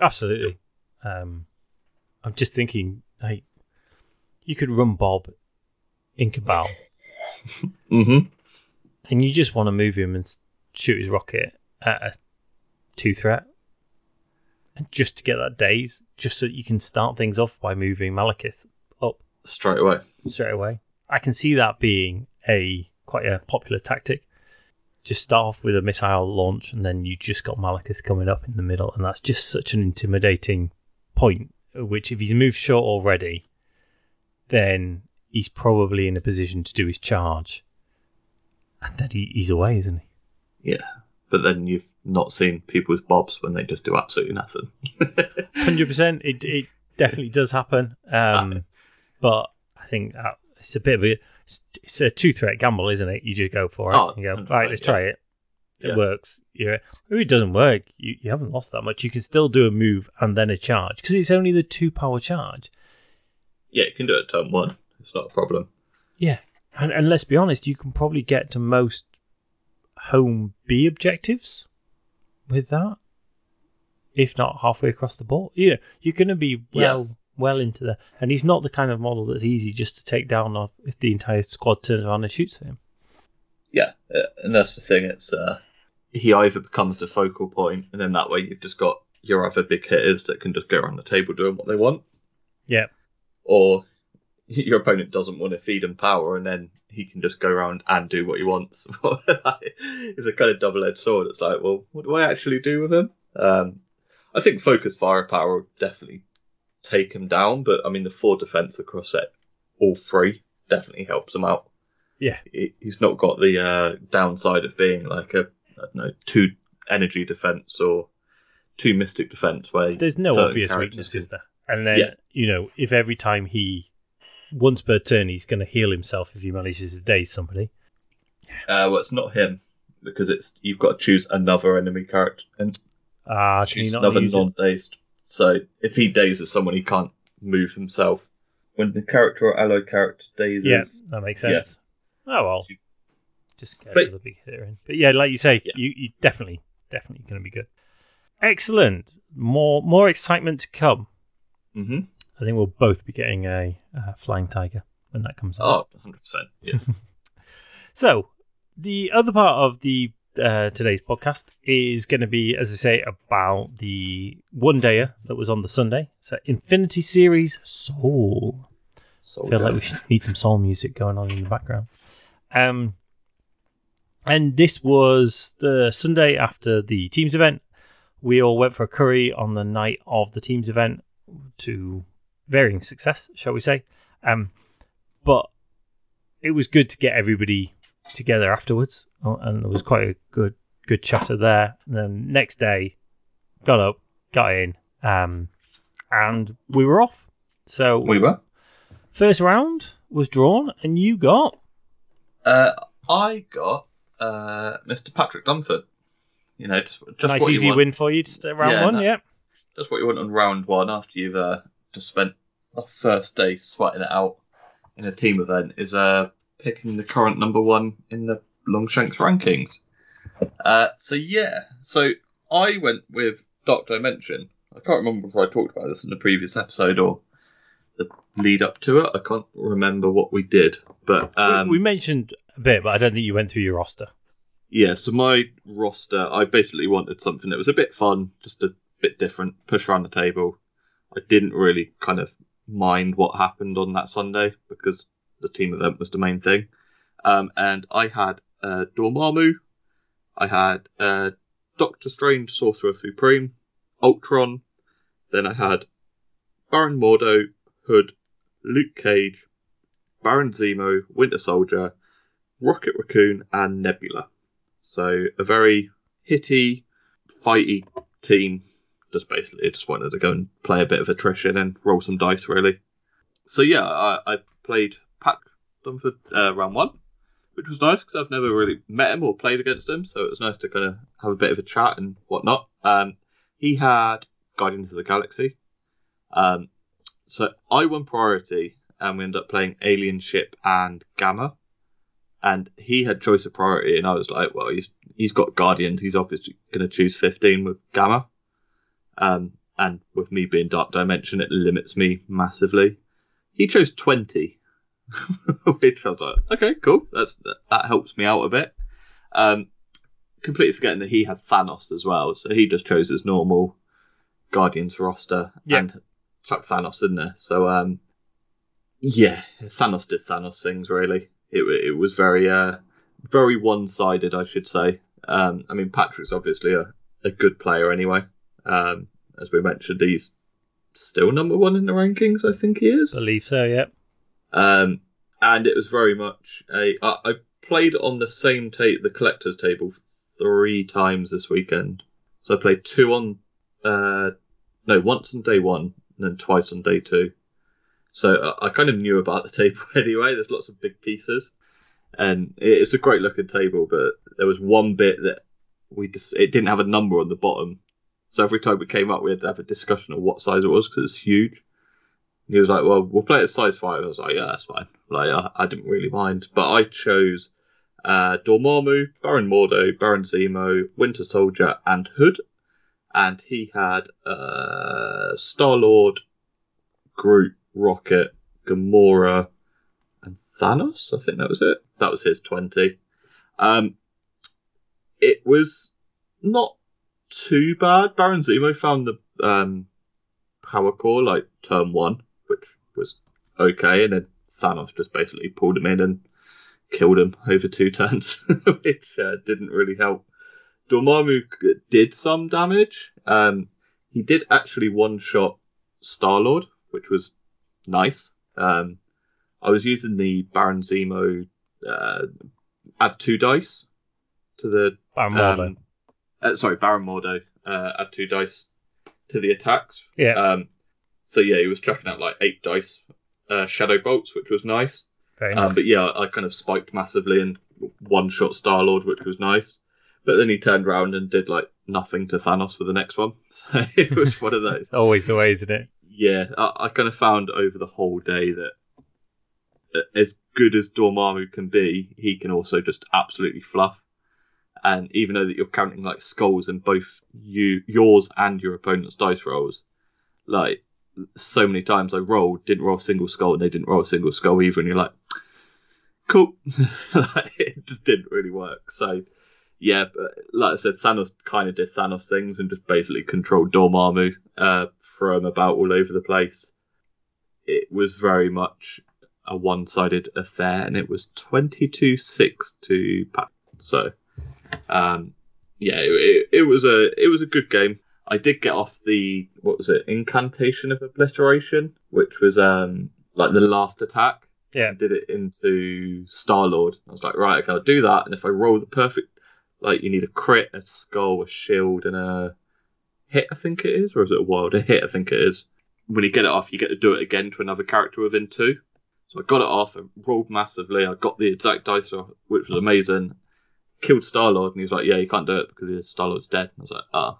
Absolutely. Um, I'm just thinking, like, you could run Bob in Cabal, hmm and you just want to move him and shoot his rocket at a two threat, and just to get that daze, just so that you can start things off by moving Malekith up straight away. straight away. I can see that being a quite a popular tactic. Just start off with a missile launch, and then you just got Malekith coming up in the middle, and that's just such an intimidating point. Which, if he's moved short already, then he's probably in a position to do his charge, and then he, he's away, isn't he? Yeah. But then you've not seen people's bobs when they just do absolutely nothing. Hundred percent. It it definitely does happen. Um, but I think that it's a bit of a it's, a two threat gamble, isn't it? You just go for it. Oh, you go right. Let's yeah. try it. It Yeah. works. Yeah. If it doesn't work, you, you haven't lost that much. You can still do a move and then a charge because it's only the two power charge. yeah, you can do it at turn one. It's not a problem. Yeah. And, and let's be honest, you can probably get to most home B objectives with that, if not halfway across the board. You know, you're going to be well well into there, and he's not the kind of model that's easy just to take down or if the entire squad turns around and shoots him. Yeah, uh, and that's the thing. It's uh, he either becomes the focal point, and then that way you've just got your other big hitters that can just go around the table doing what they want. Yeah. Or your opponent doesn't want to feed him power, and then he can just go around and do what he wants. it's a kind of double-edged sword. It's like, well, what do I actually do with him? Um, I think focus firepower will definitely take him down, but I mean the four defense across it, all three, definitely helps him out. Yeah, he's not got the uh, downside of being like a I don't know two energy defense or two mystic defense where there's no obvious characters weakness, can- there? And then Yeah. you know, if every time he once per turn he's going to heal himself if he manages to daze somebody. Uh, well, it's not him because it's you've got to choose another enemy character and Ah, choose not another non-dazed. So if he dazes someone, he can't move himself. When the character or allied character dazes, Yeah, that makes sense. Yeah. Oh well, just get But- the big hitter in. But yeah, like you say, Yeah. you, you definitely, definitely going to be good. Excellent. More more excitement to come. hmm I think we'll both be getting a, uh flying tiger when that comes out. oh, 100 percent. Yeah. So the other part of the uh, today's podcast is going to be, as I say, about the one dayer that was on the Sunday. So Infinity Series Soul. So I feel like we should need some soul music going on in the background. Um, and this was the Sunday after the teams event. We all went for a curry on the night of the teams event to varying success, shall we say. Um, but it was good to get everybody together afterwards, uh, and there was quite a good good chatter there. And then next day, got up, got in, um, and we were off. So we were. First round was drawn, and you got Uh, I got uh, Mr. Patrick Dunford. You know, just, just nice easy win for you to stay round Yeah, one. no. Yeah, Just what you want on round one after you've uh, just spent the first day sweating it out in a team event is uh, picking the current number one in the Longshanks rankings. Uh, so yeah, so I went with Dark Dimension. I can't remember if I talked about this in the previous episode or the lead up to it. I can't remember what we did, but um, we, we mentioned a bit, but I don't think you went through your roster. yeah, so my roster, I basically wanted something that was a bit fun, just a bit different, push around the table. I didn't really kind of mind what happened on that Sunday because the team event was the main thing. Um, and I had uh, Dormammu, I had uh, Doctor Strange, Sorcerer Supreme, Ultron, then I had Baron Mordo, Hood, Luke Cage, Baron Zemo, Winter Soldier, Rocket Raccoon, and Nebula. So a very hitty, fighty team. Just basically I just wanted to go and play a bit of attrition and roll some dice, really. So yeah, I, I played Pat Dunford uh, round one, which was nice because I've never really met him or played against him, so it was nice to kind of have a bit of a chat and whatnot. Um, he had Guardians of the Galaxy. Um, so I won priority, and we ended up playing Alien Ship and Gamma and he had choice of priority, and I was like, well, he's he's got Guardians, he's obviously going to choose 15 with Gamma, um, and with me being Dark Dimension, it limits me massively. He chose 20, which I was like, okay, cool, that's that, that helps me out a bit. Um, completely forgetting that he had Thanos as well, so he just chose his normal Guardians roster Yeah. and chucked Thanos in there. So um, yeah, Thanos did Thanos things really. It it was very uh very one sided, I should say. Um, I mean Patrick's obviously a, a good player anyway. Um, as we mentioned, he's still number one in the rankings. I think he is. Believe so. Yeah. Um, and it was very much a. I, I played on the same tape, the collector's table, three times this weekend. So I played two on, uh, no, once on day one and then twice on day two. So I, I kind of knew about the table anyway. There's lots of big pieces, and it, it's a great looking table. But there was one bit that we just it didn't have a number on the bottom. So every time we came up, we had to have a discussion of what size it was because it's huge. He was like, "Well, we'll play it size five. I was like, "Yeah, that's fine." Like, I, I didn't really mind, but I chose uh, Dormammu, Baron Mordo, Baron Zemo, Winter Soldier, and Hood. And he had uh, Star Lord, Groot, Rocket, Gamora, and Thanos. I think that was it. That was his 20. Um, it was not too bad. Baron Zemo found the um, power core like turn one, which was okay, and then Thanos just basically pulled him in and killed him over two turns, which uh, didn't really help. Dormammu did some damage. Um, he did actually one shot Star Lord, which was nice. Um, I was using the Baron Zemo uh, add two dice to the Baron Mordo. Uh, sorry, Baron Mordo uh, add two dice to the attacks. yeah. Um, so yeah, he was chucking out like eight dice uh, shadow bolts, which was nice. very Um, but yeah, I kind of spiked massively and one shot Star Lord, which was nice. But then he turned around and did like nothing to Thanos for the next one. So it was one of those. Always the way, isn't it? Yeah, I, I kind of found over the whole day that uh, as good as Dormammu can be, he can also just absolutely fluff. And even though that you're counting like skulls in both you yours and your opponent's dice rolls, like so many times I rolled, didn't roll a single skull, and they didn't roll a single skull either, and you're like, cool. It just didn't really work. So yeah, but like I said, Thanos kind of did Thanos things and just basically controlled Dormammu, uh, him about all over the place. It was very much a one-sided affair, and it was 22-6 to Pat. So, um, yeah, it, it, it was a it was a good game. I did get off the what was it, incantation of obliteration, which was um like the last attack. Yeah. I did it into Star Lord. I was like, right, okay, I'll do that, and if I roll the perfect, like you need a crit, a skull, a shield, and a hit. I think it is, or is it a wild? A hit, I think it is. When you get it off, you get to do it again to another character within two. So I got it off, I rolled massively, I got the exact dice off, which was amazing. Killed Star Lord, and he was like, "Yeah, you can't do it because Star Lord's dead." I was like, "Ah,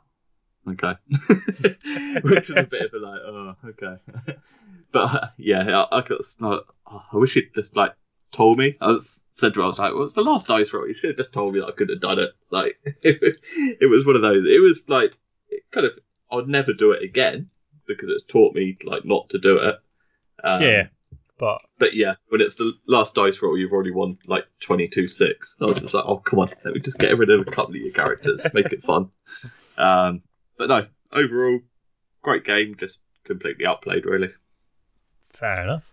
okay," which was a bit of a like, "Oh, okay." but uh, yeah, I, I got. Oh, I wish he'd just like told me. I was said to her, I was like, "Well, it's the last dice roll. You should have just told me that I could have done it." Like, it was one of those. It was like, it kind of. I'd never do it again because it's taught me like not to do it. Um, yeah. But but yeah, when it's the last dice roll, you've already won like 22 6. I was just like, oh, come on, let me just get rid of a couple of your characters, make it fun. Um, but no, overall, great game, just completely outplayed, really. fair enough.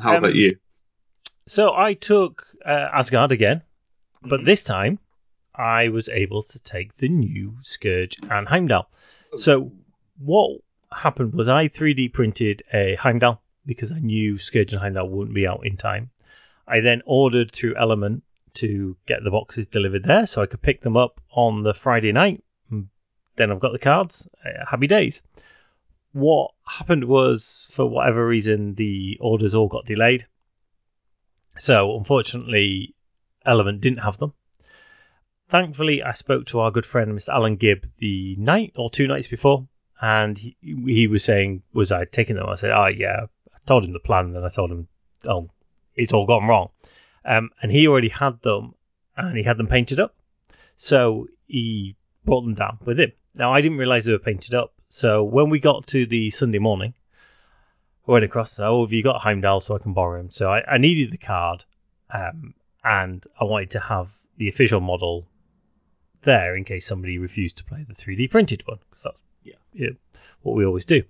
How Um, about you? So I took uh, Asgard again, but this time I was able to take the new Scourge and Heimdall. So what happened was I 3D printed a Heimdall because I knew Scourge and Heimdall wouldn't be out in time. I then ordered through Element to get the boxes delivered there so I could pick them up on the Friday night. Mm, Then I've got the cards. Uh, happy days. What happened was, for whatever reason, the orders all got delayed. So unfortunately, Element didn't have them. Thankfully, I spoke to our good friend Mr. Alan Gibb the night or two nights before, and he, he was saying, "Was I taking them?" I said, "Oh yeah." Told him the plan, and then I told him, "Oh, it's all gone wrong." Um, and he already had them, and he had them painted up, so he brought them down with him. Now I didn't realise they were painted up, so when we got to the Sunday morning, I went across and said, "Oh, have you got Heimdall so I can borrow him?" So I, I needed the card, um, and I wanted to have the official model there in case somebody refused to play the 3D printed one because that's Yeah. yeah, what we always do.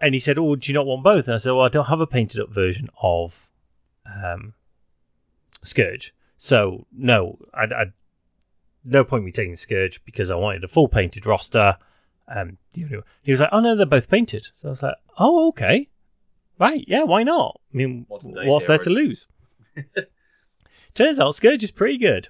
And he said, "Oh, do you not want both?" And I said, "Well, I don't have a painted up version of um, Scourge, so no, I, I no point me taking Scourge because I wanted a full painted roster." Um, you know, he was like, "Oh no, they're both painted." So I was like, "Oh, okay, right, yeah, why not? I mean, what's there to lose?" Turns out Scourge is pretty good,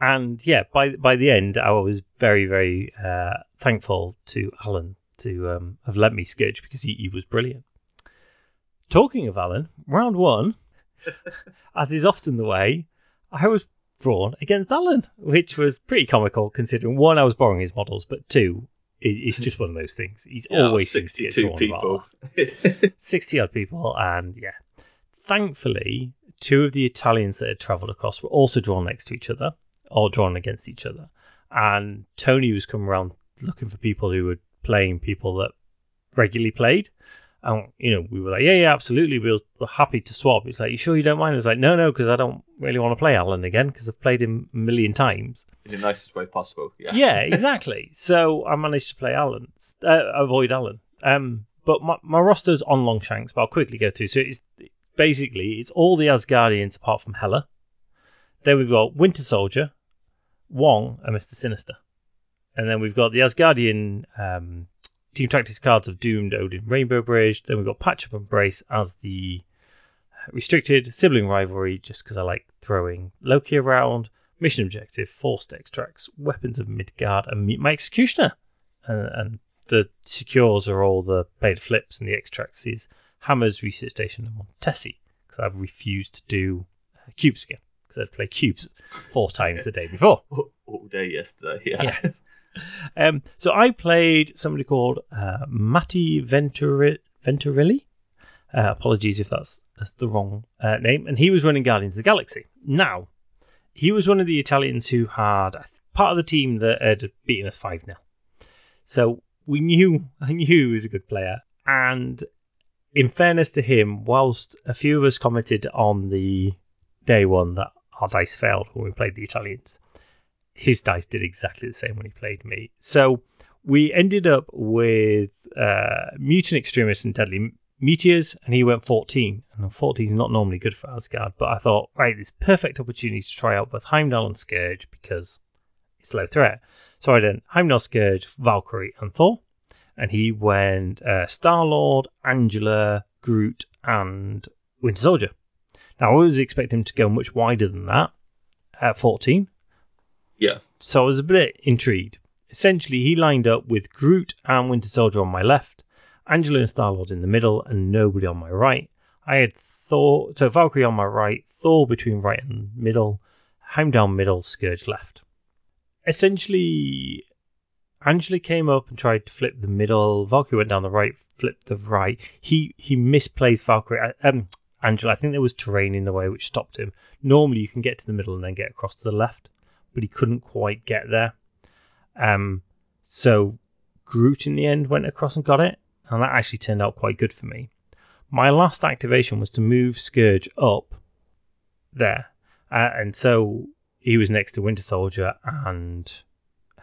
and yeah, by by the end, I was very very uh, thankful to Alan to um, have lent me sketch because he, he was brilliant. Talking of Alan, round one, as is often the way, I was drawn against Alan, which was pretty comical considering one, I was borrowing his models, but two, it, it's just one of those things. He's Yeah, always seems to get 62 drawn people. 60 odd people, and yeah. Thankfully, two of the Italians that had travelled across were also drawn next to each other, or drawn against each other. And Tony was coming around looking for people who were playing people that regularly played. And, you know, we were like, yeah, yeah, absolutely. We we're happy to swap. It's like, you sure you don't mind? I was like, no, no, because I don't really want to play Alan again because I've played him a million times. In the nicest way possible. Yeah. Yeah, exactly. so I managed to play Alan, uh, avoid Alan. Um, but my, my roster's on Longshanks, but I'll quickly go through. So it's basically it's all the Asgardians apart from Hela. Then we've got Winter Soldier, Wong, and Mister Sinister. And then we've got the Asgardian um, Team Tactics cards of Doomed, Odin, Rainbow Bridge. Then we've got Patch Up and Brace as the restricted sibling rivalry, just because I like throwing Loki around. Mission objective, forced extracts, weapons of Midgard, and meet my executioner. And, and the secures are all the beta flips, and the extracts is hammers, research station, and Montesi. Because I've refused to do uh, cubes again because I'd played cubes four times the day before. All day yesterday, yeah. Yeah. Um, so I played somebody called uh, Matti Venturi- Venturilli. Uh, apologies if that's, that's the wrong uh, name. And he was running Guardians of the Galaxy. Now, he was one of the Italians who had part of the team that had beaten us 5 0. So we knew, I knew he was a good player. And in fairness to him, whilst a few of us commented on the day one that our dice failed when we played the Italians, his dice did exactly the same when he played me. So we ended up with uh, Mutant Extremists and Deadly Meteors, and he went 14. And 14 is not normally good for Asgard, but I thought, right, this perfect opportunity to try out both Heimdall and Scourge because it's low threat. So I did Heimdall, Scourge, Valkyrie, and Thor. And he went uh, Star Lord, Angela, Groot, and Winter Soldier. Now, I was expecting him to go much wider than that at 14, Yeah. so I was a bit intrigued. Essentially, he lined up with Groot and Winter Soldier on my left, Angela and Star Lord in the middle, and nobody on my right. I had Thor, so Valkyrie on my right, Thor between right and middle, Heimdall middle, Scourge left. Essentially, Angela came up and tried to flip the middle. Valkyrie went down the right, flipped the right. He he misplaced Valkyrie. uh, Um, Angela, I think there was terrain in the way which stopped him. Normally, you can get to the middle and then get across to the left but he couldn't quite get there. Um, so Groot in the end went across and got it, and that actually turned out quite good for me. My last activation was to move Scourge up there, uh, and so he was next to Winter Soldier and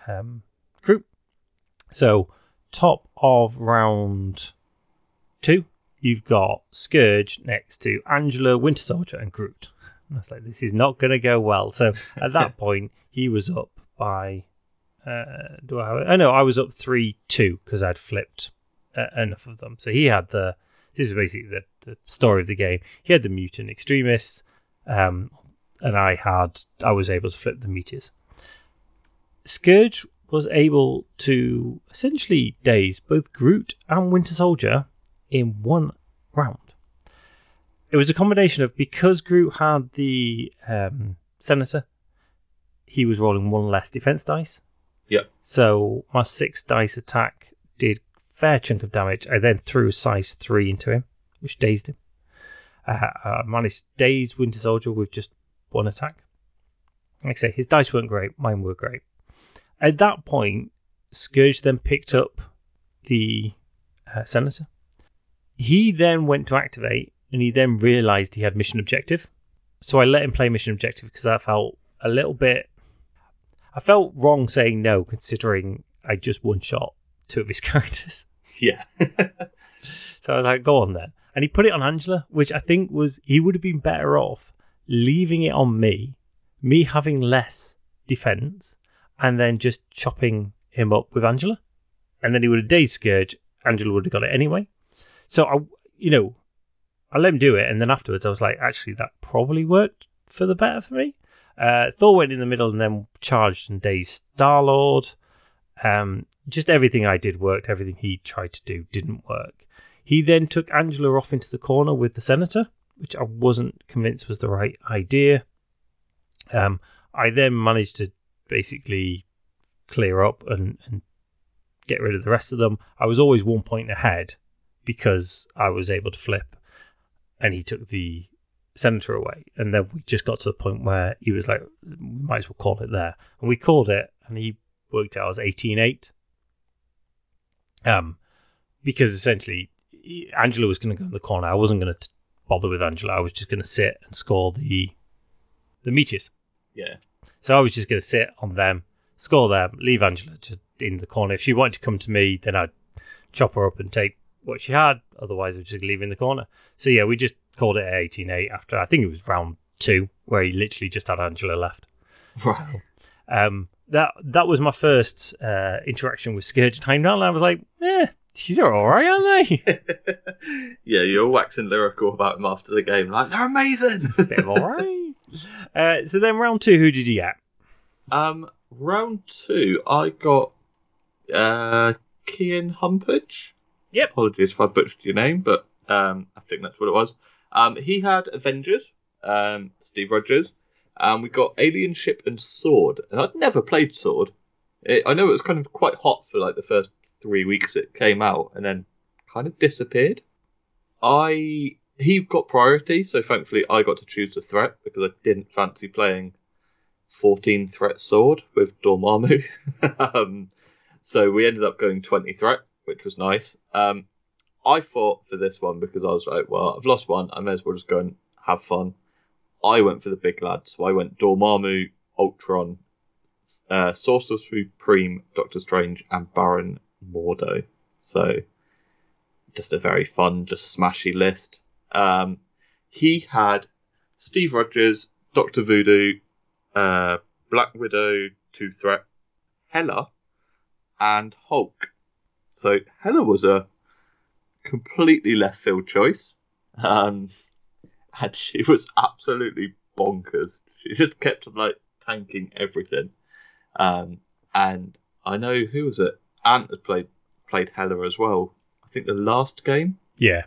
um, Groot. So top of round two, you've got Scourge next to Angela, Winter Soldier, and Groot. And I was like, this is not going to go well. So at that point, he was up by. Uh, do I have it? Oh no, I was up three two because I'd flipped uh, enough of them. So he had the. This is basically the, the story of the game. He had the mutant extremists, um, and I had. I was able to flip the meteors. Scourge was able to essentially daze both Groot and Winter Soldier in one round. It was a combination of because Groot had the um, Senator, he was rolling one less defense dice. Yep. So my six dice attack did fair chunk of damage. I then threw a size three into him, which dazed him. Uh, I managed to daze Winter Soldier with just one attack. Like I say, his dice weren't great, mine were great. At that point, Scourge then picked up the uh, Senator. He then went to activate, and he then realized he had mission objective. So I let him play mission objective because I felt a little bit. I felt wrong saying no, considering I just one shot two of his characters. Yeah. So I was like, go on then. And he put it on Angela, which I think was he would have been better off leaving it on me, me having less defense, and then just chopping him up with Angela. And then he would have dazed Scourge. Angela would have got it anyway. So I, you know, I let him do it, and then afterwards I was like, actually, that probably worked for the better for me. Uh, Thor went in the middle and then charged and dazed Star Lord. Um, just everything I did worked. Everything he tried to do didn't work. He then took Angela off into the corner with the senator, which I wasn't convinced was the right idea. Um, I then managed to basically clear up and, and get rid of the rest of them. I was always one point ahead because I was able to flip, and he took the Senator away, and then we just got to the point where he was like, "We might as well call it there," and we called it, and he worked out as eighteen eight. Um, because essentially Angela was going to go in the corner. I wasn't going to bother with Angela. I was just going to sit and score the the meteors. Yeah. So I was just going to sit on them, score them, leave Angela to, in the corner. If she wanted to come to me, then I'd chop her up and take what she had. Otherwise, would just leaving the corner. So yeah, we just called it 18-8 after I think it was round two, where he literally just had Angela left. Right. Um, that that was my first uh, interaction with Scourge Heimdall, and I was like, yeah, these are all right, aren't they? yeah, you're waxing lyrical about him after the game. Like, they're amazing. Of all right. Uh, so then round two, who did you get? um, round two, I got uh, Kian Humpage. Yep. Apologies if I butchered your name, but um, I think that's what it was. Um, he had Avengers, um, Steve Rogers. Um, we got Alien Ship and Sword, and I'd never played Sword. It, I know it was kind of quite hot for like the first three weeks it came out, and then kind of disappeared. I he got priority, so thankfully I got to choose the threat because I didn't fancy playing 14 threat sword with Dormammu. um, so we ended up going 20 threat, which was nice. Um, I fought for this one because I was like, well, I've lost one, I may as well just go and have fun. I went for the big lad, so I went Dormammu, Ultron, uh, Sorcerer Supreme, Doctor Strange, and Baron Mordo. So just a very fun, just smashy list. Um, he had Steve Rogers, Doctor Voodoo, uh, Black Widow, Two Threat, Hela, and Hulk. So Hela was a completely left field choice. Um, and she was absolutely bonkers. She just kept like tanking everything. Um, and I know who was it? Ant had played played Hela as well. I think the last game Yeah,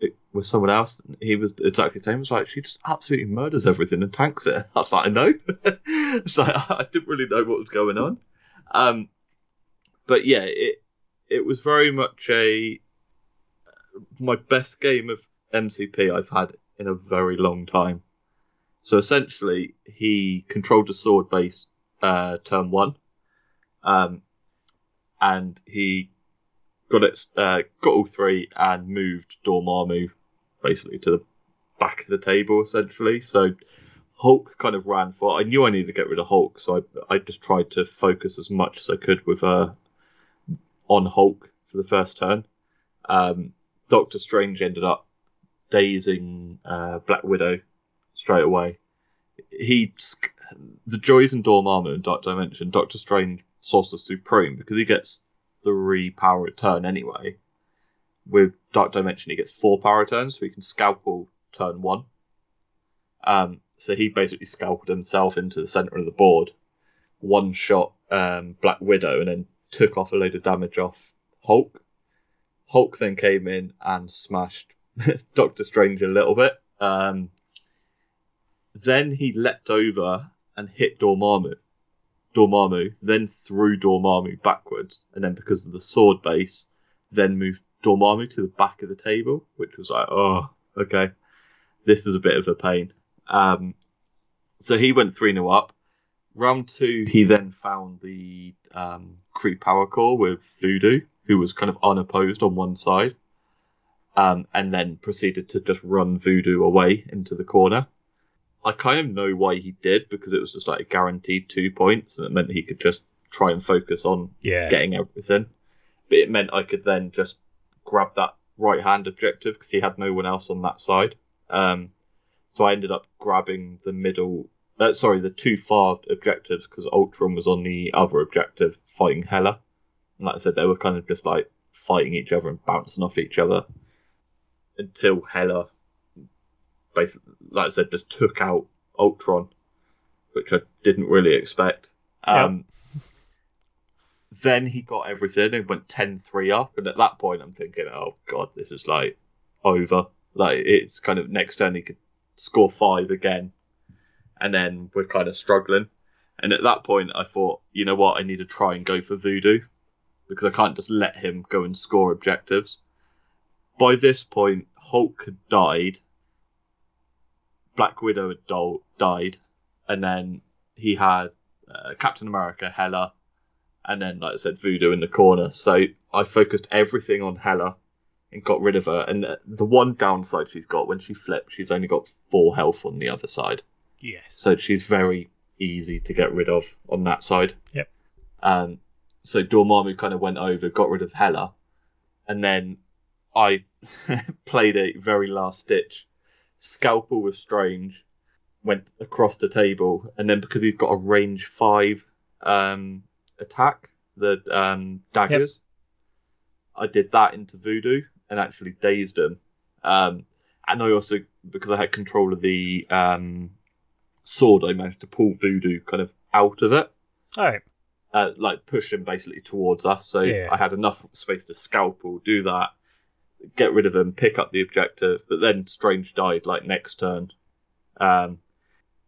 it was someone else. He was exactly the same. It was like she just absolutely murders everything and tanks it. I was like, I know. it's like I didn't really know what was going on. Um, but yeah, it it was very much a my best game of MCP I've had in a very long time. So essentially, he controlled a sword base uh, turn one, um, and he got it, uh, got all three, and moved Dormammu basically to the back of the table essentially. So Hulk kind of ran for. I knew I needed to get rid of Hulk, so I I just tried to focus as much as I could with uh on Hulk for the first turn. Um, Doctor Strange ended up dazing uh, Black Widow straight away. He the joys in Dormammu and Dark Dimension, Doctor Strange Sorcerer Supreme because he gets three power a turn anyway. With Dark Dimension, he gets four power turns, so he can scalpel turn one. Um, so he basically scalped himself into the center of the board, one shot um, Black Widow, and then took off a load of damage off Hulk. Hulk then came in and smashed Doctor Strange a little bit. Um, then he leapt over and hit Dormammu. Dormammu, then threw Dormammu backwards, and then because of the sword base, then moved Dormammu to the back of the table, which was like, oh, okay, this is a bit of a pain. Um, so he went 3 0 up. Round two, he then found the um, Kree Power Core with Voodoo, who was kind of unopposed on one side, um, and then proceeded to just run Voodoo away into the corner. I kind of know why he did because it was just like a guaranteed two points, and it meant he could just try and focus on yeah. getting everything. But it meant I could then just grab that right hand objective because he had no one else on that side. Um, so I ended up grabbing the middle, uh, sorry, the two far objectives because Ultron was on the other objective fighting Hela. And like I said, they were kind of just like fighting each other and bouncing off each other until Hela, basically, like I said, just took out Ultron, which I didn't really expect. Um, then he got everything and went 10-3 up and at that point i'm thinking oh god this is like over like it's kind of next turn he could score five again and then we're kind of struggling and at that point i thought you know what i need to try and go for voodoo because i can't just let him go and score objectives by this point hulk had died Black Widow had do- died, and then he had uh, Captain America, Hela, and then, like I said, Voodoo in the corner. So I focused everything on Hela and got rid of her. And the one downside she's got when she flips, she's only got four health on the other side. Yes. So she's very easy to get rid of on that side. Yep. Um, so Dormammu kind of went over, got rid of Hela, and then I played a very last ditch scalpel with Strange, went across the table, and then because he's got a range five um, attack, the um, daggers, I did that into Voodoo and actually dazed him. Um, and I also, because I had control of the um, sword, I managed to pull Voodoo kind of out of it. All right. Uh, like push him basically towards us. So Yeah. I had enough space to scalpel, do that, get rid of him, pick up the objective. But then Strange died like next turn. Um,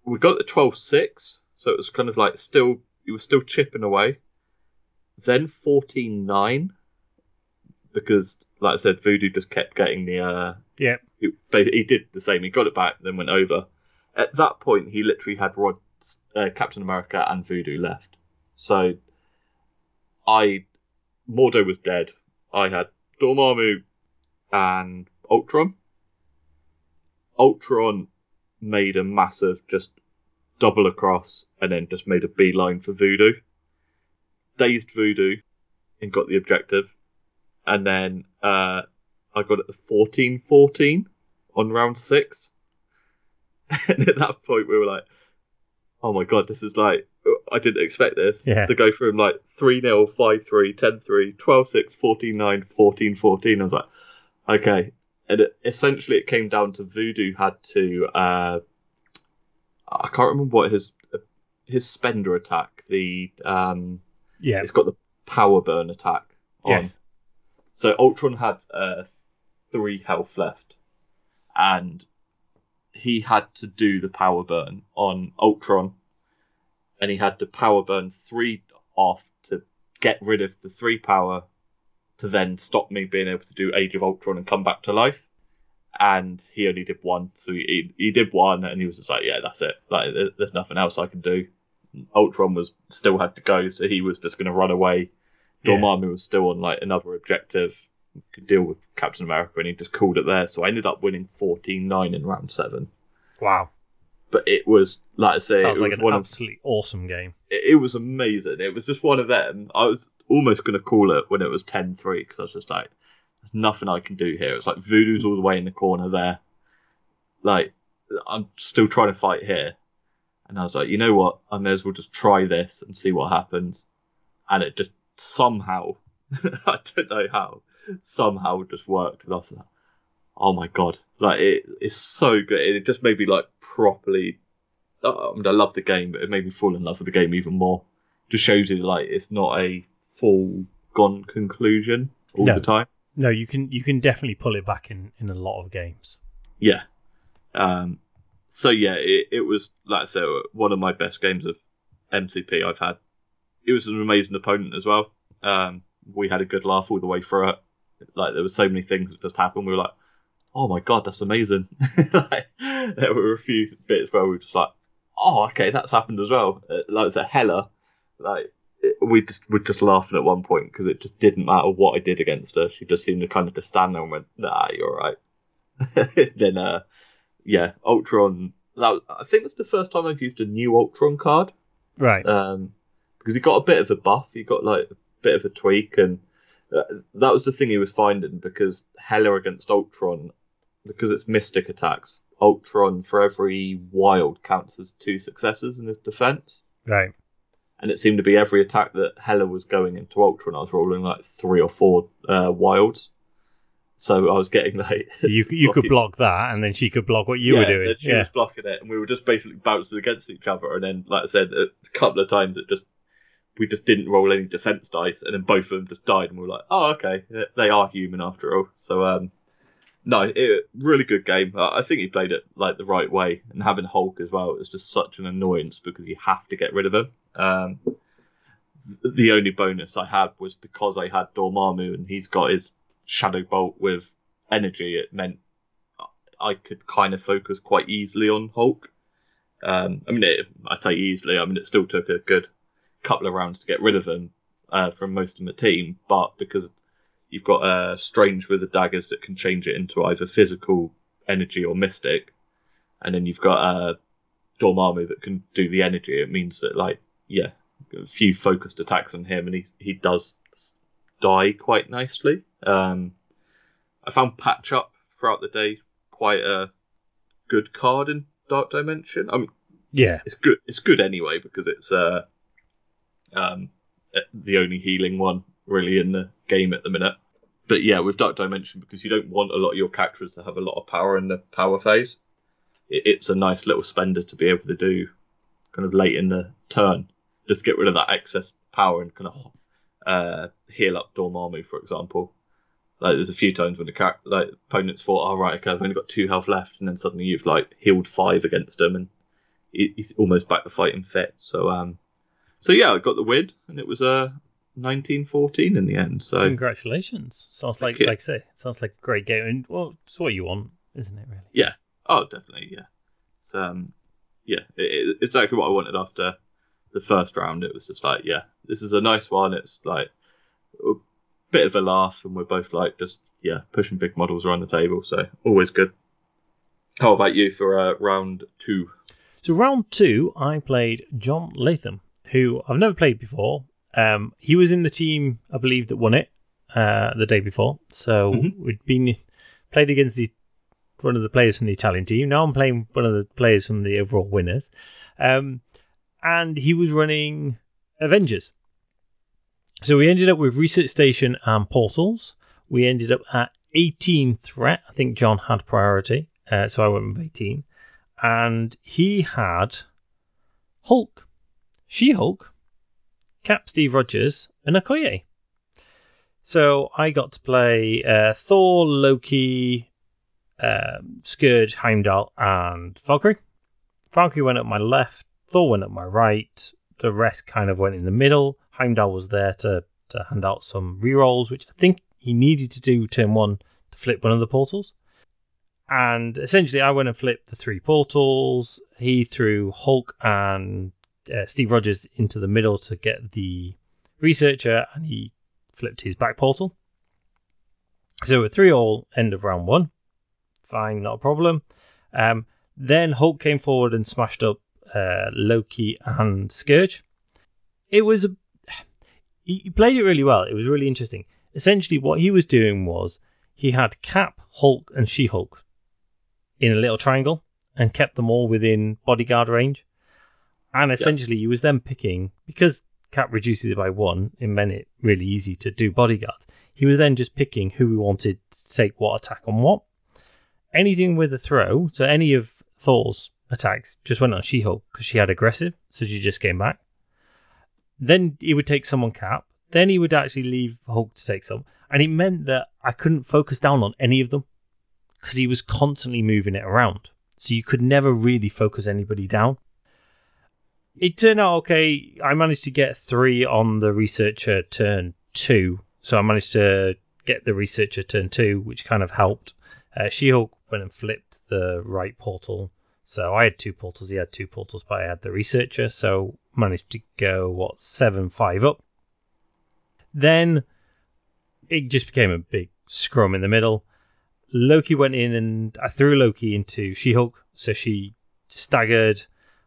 we got the 12-6, so it was kind of like still he was still chipping away. Then 14-9, because like I said, Voodoo just kept getting the uh, Yeah. he, he did the same. He got it back, then went over. At that point, he literally had Rod, uh, Captain America, and Voodoo left. So, I, Mordo was dead. I had Dormammu and Ultron. Ultron made a massive just double across and then just made a beeline for Voodoo. Dazed Voodoo and got the objective. And then uh, I got it the 14 14 on round six. and at that point, we were like, oh my god, this is like, I didn't expect this. Yeah. To go from like 3 0, 5 3, 10 3, 12 6, 14 9, 14 14. I was like, okay. And it, essentially, it came down to Voodoo had to, uh, I can't remember what his his spender attack, the, um, Yeah. it's got the power burn attack on. Yes. So Ultron had uh, three health left, and he had to do the power burn on Ultron, and he had to power burn three off to get rid of the three power, to then stop me being able to do Age of Ultron and come back to life. And he only did one, so he he did one, and he was just like, "Yeah, that's it. Like, there's nothing else I can do." Ultron was still had to go, so he was just going to run away. Yeah. Dormammu was still on like another objective, could deal with Captain America, and he just called it there. So I ended up winning 14-9 in round seven. Wow. But it was like I say, it Sounds was an one of absolutely awesome game. it, it was amazing. It was just one of them. I was almost going to call it when it was 10-3 because I was just like, there's nothing I can do here. It's like Voodoo's all the way in the corner there. Like I'm still trying to fight here, and I was like, you know what? I may as well just try this and see what happens. And it just somehow, I don't know how, somehow just worked. I was oh my god, like it, it's so good. It just made me like properly. I mean, I love the game, but it made me fall in love with the game even more. Just shows you like it's not a full gone conclusion all No. the time. No, you can you can definitely pull it back in in a lot of games. Yeah. Um. So yeah, it, it was like I said, one of my best games of MCP I've had. It was an amazing opponent as well. Um, we had a good laugh all the way through it. Like there were so many things that just happened. We were like, "Oh my god, that's amazing!" like, there were a few bits where we were just like, "Oh, okay, that's happened as well." Uh, Like it's a Hela, like it- we just were just laughing at one point because it just didn't matter what I did against her. She just seemed to kind of just stand there and went, "Nah, you're all right." then, uh, yeah, Ultron. That was, I think that's the first time I've used a new Ultron card Right. um, because he got a bit of a buff. He got like a bit of a tweak, and that was the thing he was finding because Hela against Ultron, because it's mystic attacks. Ultron for every wild counts as two successes in his defense, right. and it seemed to be every attack that Hela was going into Ultron, I was rolling like three or four uh, wilds. So I was getting like So you you could block that, and then she could block what you were doing. she Yeah. was blocking it, and we were just basically bouncing against each other. And then, like I said, a couple of times it just we just didn't roll any defense dice, and then both of them just died, and we were like, oh, okay, they are human after all. So, um, no, it, really good game. I think he played it like the right way, and having Hulk as well is just such an annoyance because you have to get rid of him. Um, the only bonus I had was because I had Dormammu and he's got his Shadow Bolt with energy. It meant I could kind of focus quite easily on Hulk. Um, I mean, it, I say easily. I mean, it still took a good couple of rounds to get rid of him uh, from most of the team, but because you've got a uh, Strange with the daggers that can change it into either physical energy or mystic, and then you've got a uh, Dormammu that can do the energy. It means that like yeah, a few focused attacks on him, and he he does die quite nicely. Um, I found Patch Up throughout the day quite a good card in Dark Dimension. I mean, yeah, it's good. It's good anyway because it's uh, um, the only healing one really in the game at the minute. But yeah, with Dark Dimension, because you don't want a lot of your characters to have a lot of power in the power phase, it, it's a nice little spender to be able to do kind of late in the turn. Just get rid of that excess power and kind of uh, heal up Dormammu, for example. Like there's a few times when the car- like opponents thought, "Oh right, okay, I've only got two health left," and then suddenly you've like healed five against them, and he's almost back to fighting fit. So um, so yeah, I got the win, and it was a uh, 1914 in the end. So congratulations! Sounds like like I say, sounds like a great game, and well, it's what you want, isn't it? Really? Yeah. Oh, definitely. Yeah. It's um, yeah, it, it's exactly what I wanted after the first round. It was just like, yeah, this is a nice one. It's like a bit of a laugh, and we're both like just yeah pushing big models around the table. So always good. How about you for uh, round two? So round two, I played John Latham, who I've never played before. Um, he was in the team, I believe, that won it uh, the day before. So mm-hmm. we'd been played against the one of the players from the Italian team. Now I'm playing one of the players from the overall winners. Um, and he was running Avengers. So we ended up with Research Station and Portals. We ended up at 18 threat. I think John had priority, uh, so I went with 18. And he had Hulk, She Hulk, Cap Steve Rogers, and Okoye. So I got to play uh, Thor, Loki, um, Scourge, Heimdall, and Valkyrie. Valkyrie went up my left, Thor went up my right, the rest kind of went in the middle. Heimdall was there to, to hand out some rerolls, which I think he needed to do turn one to flip one of the portals. And essentially, I went and flipped the three portals. He threw Hulk and uh, Steve Rogers into the middle to get the researcher, and he flipped his back portal. So we're three all end of round one. Fine, not a problem. Um, then Hulk came forward and smashed up uh, Loki and Scourge. It was a, he played it really well. It was really interesting. Essentially, what he was doing was he had Cap, Hulk, and She Hulk in a little triangle and kept them all within bodyguard range. And essentially, he was then picking because Cap reduces it by one. It meant it really easy to do bodyguard. He was then just picking who he wanted to take what attack on what. Anything with a throw, so any of Thor's attacks just went on She-Hulk because she had aggressive, so she just came back. Then he would take someone cap. Then he would actually leave Hulk to take some, and it meant that I couldn't focus down on any of them because he was constantly moving it around. So you could never really focus anybody down. It turned out okay. I managed to get three on the researcher turn two, so I managed to get the researcher turn two, which kind of helped. Uh, She-Hulk went and flipped the right portal so I had two portals, he had two portals, but I had the researcher, so managed to go what seven five up. Then it just became a big scrum in the middle. Loki went in and I threw Loki into She-Hulk, so she staggered.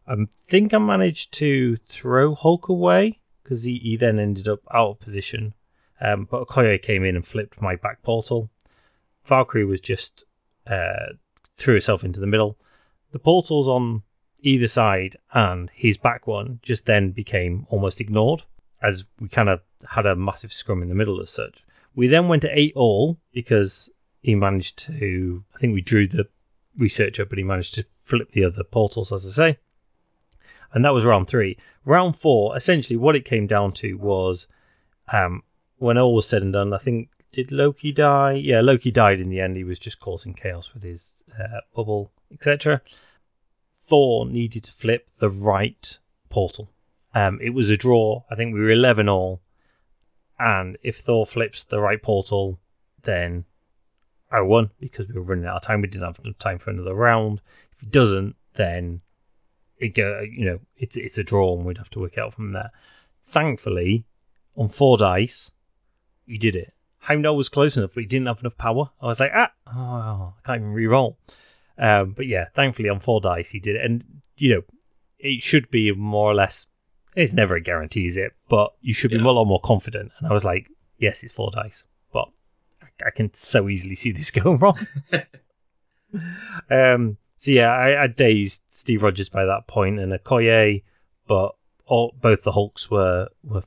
I think I managed to throw Hulk away because he, he then ended up out of position. Um, but Okoye came in and flipped my back portal. Valkyrie was just uh, threw herself into the middle the portals on either side and his back one just then became almost ignored as we kind of had a massive scrum in the middle as such. We then went to eight all because he managed to, I think we drew the researcher, but he managed to flip the other portals, as I say. And that was round three. Round four, essentially, what it came down to was um, when all was said and done, I think, did Loki die? Yeah, Loki died in the end. He was just causing chaos with his uh, bubble, etc. Thor needed to flip the right portal. Um, it was a draw. I think we were 11 all. And if Thor flips the right portal, then I won because we were running out of time. We didn't have enough time for another round. If he doesn't, then it go, you know, it's it's a draw and we'd have to work out from there. Thankfully, on four dice, he did it. Heimdall was close enough, but he didn't have enough power. I was like, ah, oh, I can't even re-roll. Um, but yeah, thankfully on four dice he did it, and you know, it should be more or less. It's never a guarantee, is it? But you should be Yeah. a lot more confident. And I was like, yes, it's four dice, but I, I can so easily see this going wrong. um, so yeah, I, I dazed Steve Rogers by that point and Okoye, but all, both the Hulks were were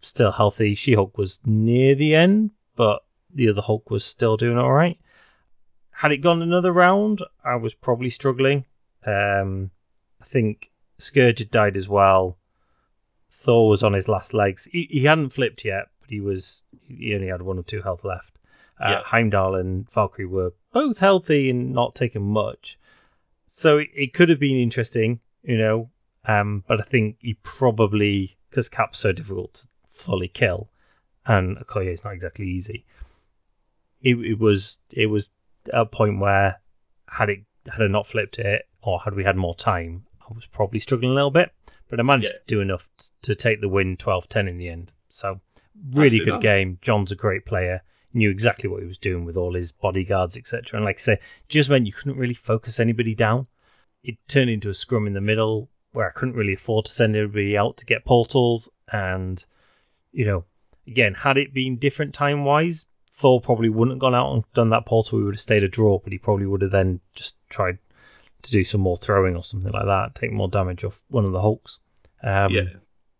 still healthy. She Hulk was near the end, but the other Hulk was still doing all right. Had it gone another round, I was probably struggling. Um, I think Scourge had died as well. Thor was on his last legs. He, he hadn't flipped yet, but he was he only had one or two health left. Uh, Yeah. Heimdall and Valkyrie were both healthy and not taking much, so it, it could have been interesting, you know. Um, but I think he probably because Cap's so difficult to fully kill, and Okoye is not exactly easy. It, it was it was a point where had it had I not flipped it or had we had more time, I was probably struggling a little bit. But I managed Yeah. to do enough t- to take the win 12-10 in the end. So really Absolutely good not. game. John's a great player. Knew exactly what he was doing with all his bodyguards, etc. And like I say, just meant you couldn't really focus anybody down. It turned into a scrum in the middle where I couldn't really afford to send everybody out to get portals. And you know, again, had it been different time wise, Thor probably wouldn't have gone out and done that portal. We would have stayed a draw, but he probably would have then just tried to do some more throwing or something like that, take more damage off one of the Hulks. Um, yeah.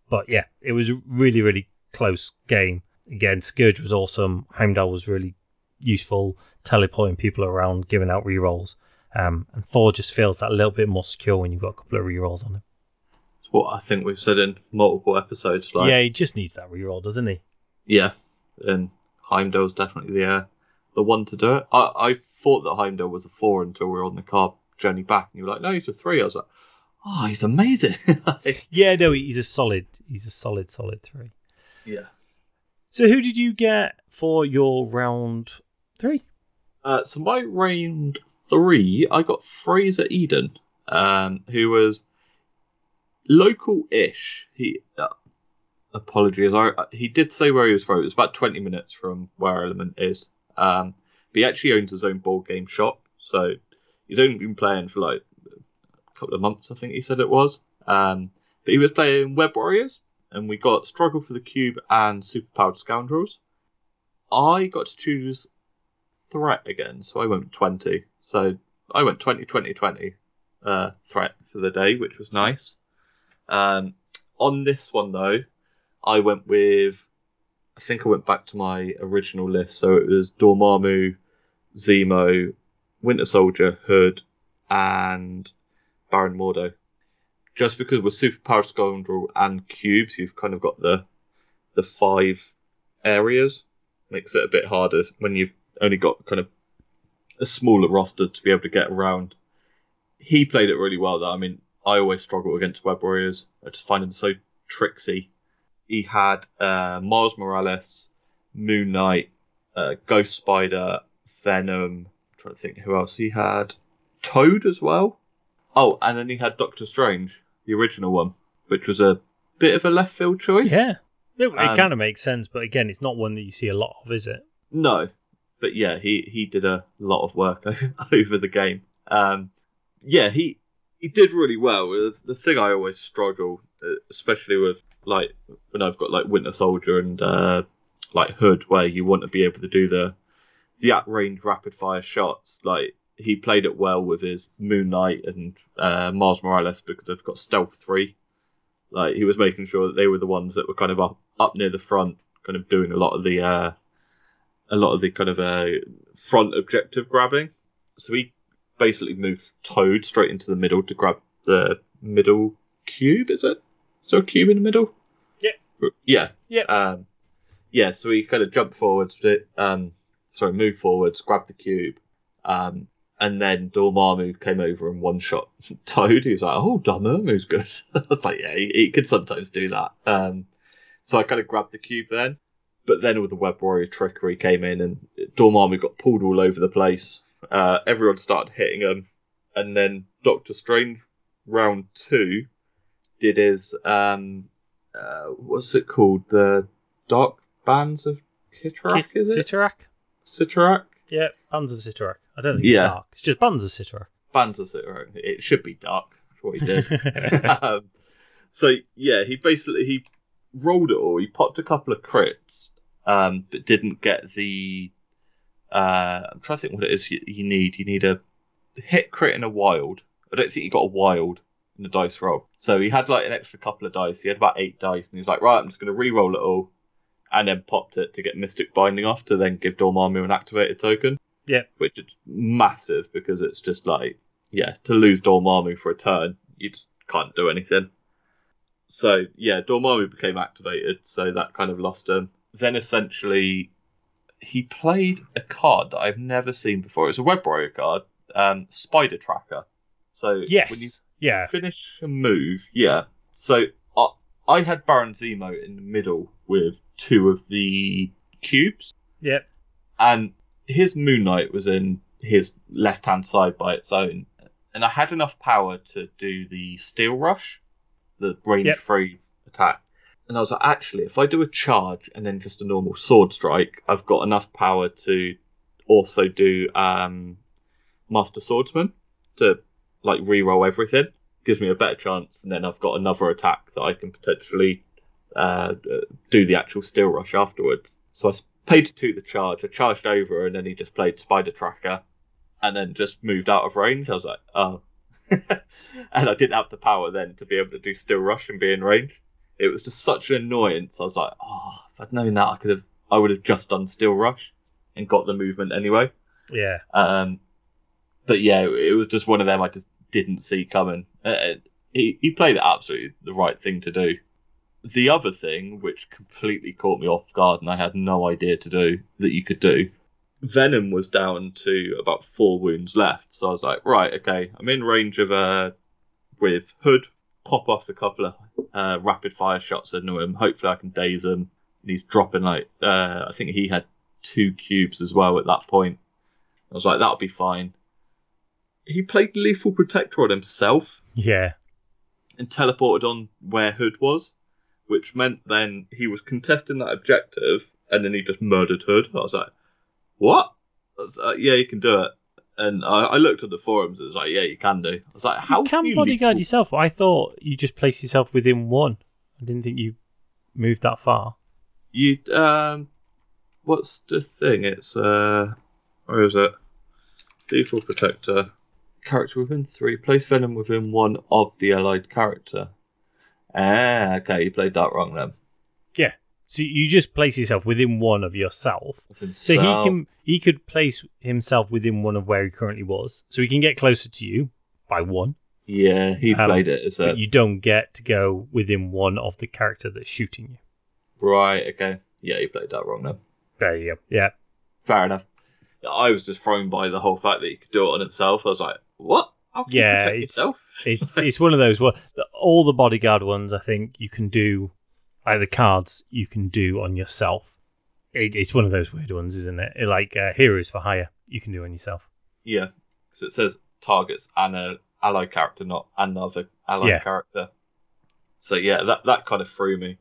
But yeah, it was a really, really close game. Again, Scourge was awesome. Heimdall was really useful, teleporting people around, giving out rerolls. Um, and Thor just feels that little bit more secure when you've got a couple of rerolls on him. It's what I think we've said in multiple episodes. Like, yeah, he just needs that reroll, doesn't he? yeah, and Heimdall's definitely the uh, the one to do it. I, I thought that Heimdall was a four until we were on the car journey back, and you were like, no, he's a three. I was like, oh, he's amazing. Like, Yeah, no, he's a solid, he's a solid, solid three. yeah. So who did you get for your round three? Uh, so my round three, I got Fraser Eden, um, who was local-ish. He uh, apologies, I, he did say where he was from. It was about twenty minutes from where Element is. Um, but he actually owns his own board game shop, so he's only been playing for like a couple of months, I think he said it was. Um, but he was playing Web Warriors, and we got Struggle for the Cube and Superpowered Scoundrels. I got to choose threat again, so I went 20. So I went 20, 20, 20 uh, threat for the day, which was nice. Um, on this one, though, I went with. I think I went back to my original list, so it was Dormammu, Zemo, Winter Soldier, Hood, and Baron Mordo. Just because with Superpower Scoundrel and Cubes, you've kind of got the the five areas. Makes it a bit harder when you've only got kind of a smaller roster to be able to get around. He played it really well, though. I mean, I always struggle against Web Warriors. I just find them so tricksy. He had uh, Miles Morales, Moon Knight, uh, Ghost Spider, Venom. I'm trying to think who else he had. Toad as well. Oh, and then he had Doctor Strange, the original one, which was a bit of a left field choice. Yeah, it, it Um, kind of makes sense, but again, it's not one that you see a lot of, is it? No, but yeah, he he did a lot of work over the game. Um, yeah, he he did really well. The, the thing I always struggle, uh, especially with like when I've got like Winter Soldier and uh, like Hood, where you want to be able to do the the at range rapid fire shots. Like he played it well with his Moon Knight and uh, Miles Morales because they've got Stealth three. Like he was making sure that they were the ones that were kind of up up near the front, kind of doing a lot of the uh, a lot of the kind of uh, front objective grabbing. So he basically moved Toad straight into the middle to grab the middle cube. Is it? Is there a cube in the middle? Yeah. Yeah. Yeah. Um, yeah. So he kind of jumped forwards, um, sorry, moved forwards, grabbed the cube, um, and then Dormammu came over and one shot Toad. He was like, "Oh, Dormammu's good." I was like, "Yeah, he, he could sometimes do that." Um, so I kind of grabbed the cube then. But then all the Web Warrior trickery came in and Dormammu got pulled all over the place. Uh, everyone started hitting him, and then Doctor Strange, round two, did his um, uh, what's it called? The Dark Bands of Kitrak, Kit- is it? Sitarak? Citrak? Yeah, Bands of Sitarak. I don't think Yeah. it's dark. It's just Bands of Sitarak. Bands of Citrak. It should be dark. That's what he did. um, so yeah, he basically he rolled it all. He popped a couple of crits, um, but didn't get the. Uh, I'm trying to think what it is you, you need. You need a hit crit and a wild. I don't think he got a wild in the dice roll. So he had like an extra couple of dice. He had about eight dice, and he was like, right, I'm just going to re-roll it all, and then popped it to get Mystic Binding off to then give Dormammu an activated token. Yeah. Which is massive because it's just like, yeah, to lose Dormammu for a turn, you just can't do anything. So yeah, Dormammu became activated, so that kind of lost him. Then essentially, he played a card that I've never seen before. It's a Web Warrior card, um, Spider Tracker. So yes. when you Yeah. finish a move, yeah. So I, I had Baron Zemo in the middle with two of the cubes, Yep. and his Moon Knight was in his left hand side by its own, and I had enough power to do the Steel Rush, the range Yep. free attack. And I was like, actually, if I do a charge and then just a normal sword strike, I've got enough power to also do um, Master Swordsman to like re-roll everything. Gives me a better chance, and then I've got another attack that I can potentially uh, uh, do the actual Steel Rush afterwards. So I paid two the charge. I charged over, and then he just played Spider Tracker, and then just moved out of range. I was like, oh. and I didn't have the power then to be able to do Steel Rush and be in range. It was just such an annoyance. I was like, oh, if I'd known that, I could have, I would have just done Steel Rush and got the movement anyway. Yeah. Um, but yeah, it was just one of them I just didn't see coming. Uh, he he played it absolutely the right thing to do. The other thing, which completely caught me off guard and I had no idea to do that you could do, Venom was down to about four wounds left. So I was like, right, okay, I'm in range of uh with Hood. Pop off a couple of uh, rapid fire shots into him. Hopefully, I can daze him. And he's dropping like uh, I think he had two cubes as well at that point. I was like, that'll be fine. He played Lethal Protector on himself Yeah. and teleported on where Hood was, which meant then he was contesting that objective and then he just murdered Hood. I was like, what? I was like, yeah, you can do it. And I, I looked at the forums. And it was like, yeah, you can do. I was like, how you can you bodyguard yourself. I thought you just place yourself within one. I didn't think you moved that far. You um, what's the thing? It's uh, where is it? Lethal Protector. Character within three. Place Venom within one of the allied character. Ah, okay, you played that wrong then. Yeah. So you just place yourself within one of yourself. Within So he can he could place himself within one of where he currently was. So he can get closer to you by one, Yeah, he Um, played it as a but you don't get to go within one of the character that's shooting you. right. Okay, yeah, he played that wrong then. There you go. Yeah. Fair enough. I was just thrown by the whole fact that he could do it on himself. I was like, what? How can Yeah, you protect it's- yourself? It's it's one of those. Well, the, all the bodyguard ones, I think you can do. Like the cards, you can do on yourself. It, it's one of those weird ones, isn't it? It like uh, heroes for hire, you can do on yourself. Yeah, because it says targets an uh, allied character, not another allied Yeah. character. So yeah, that that kind of threw me.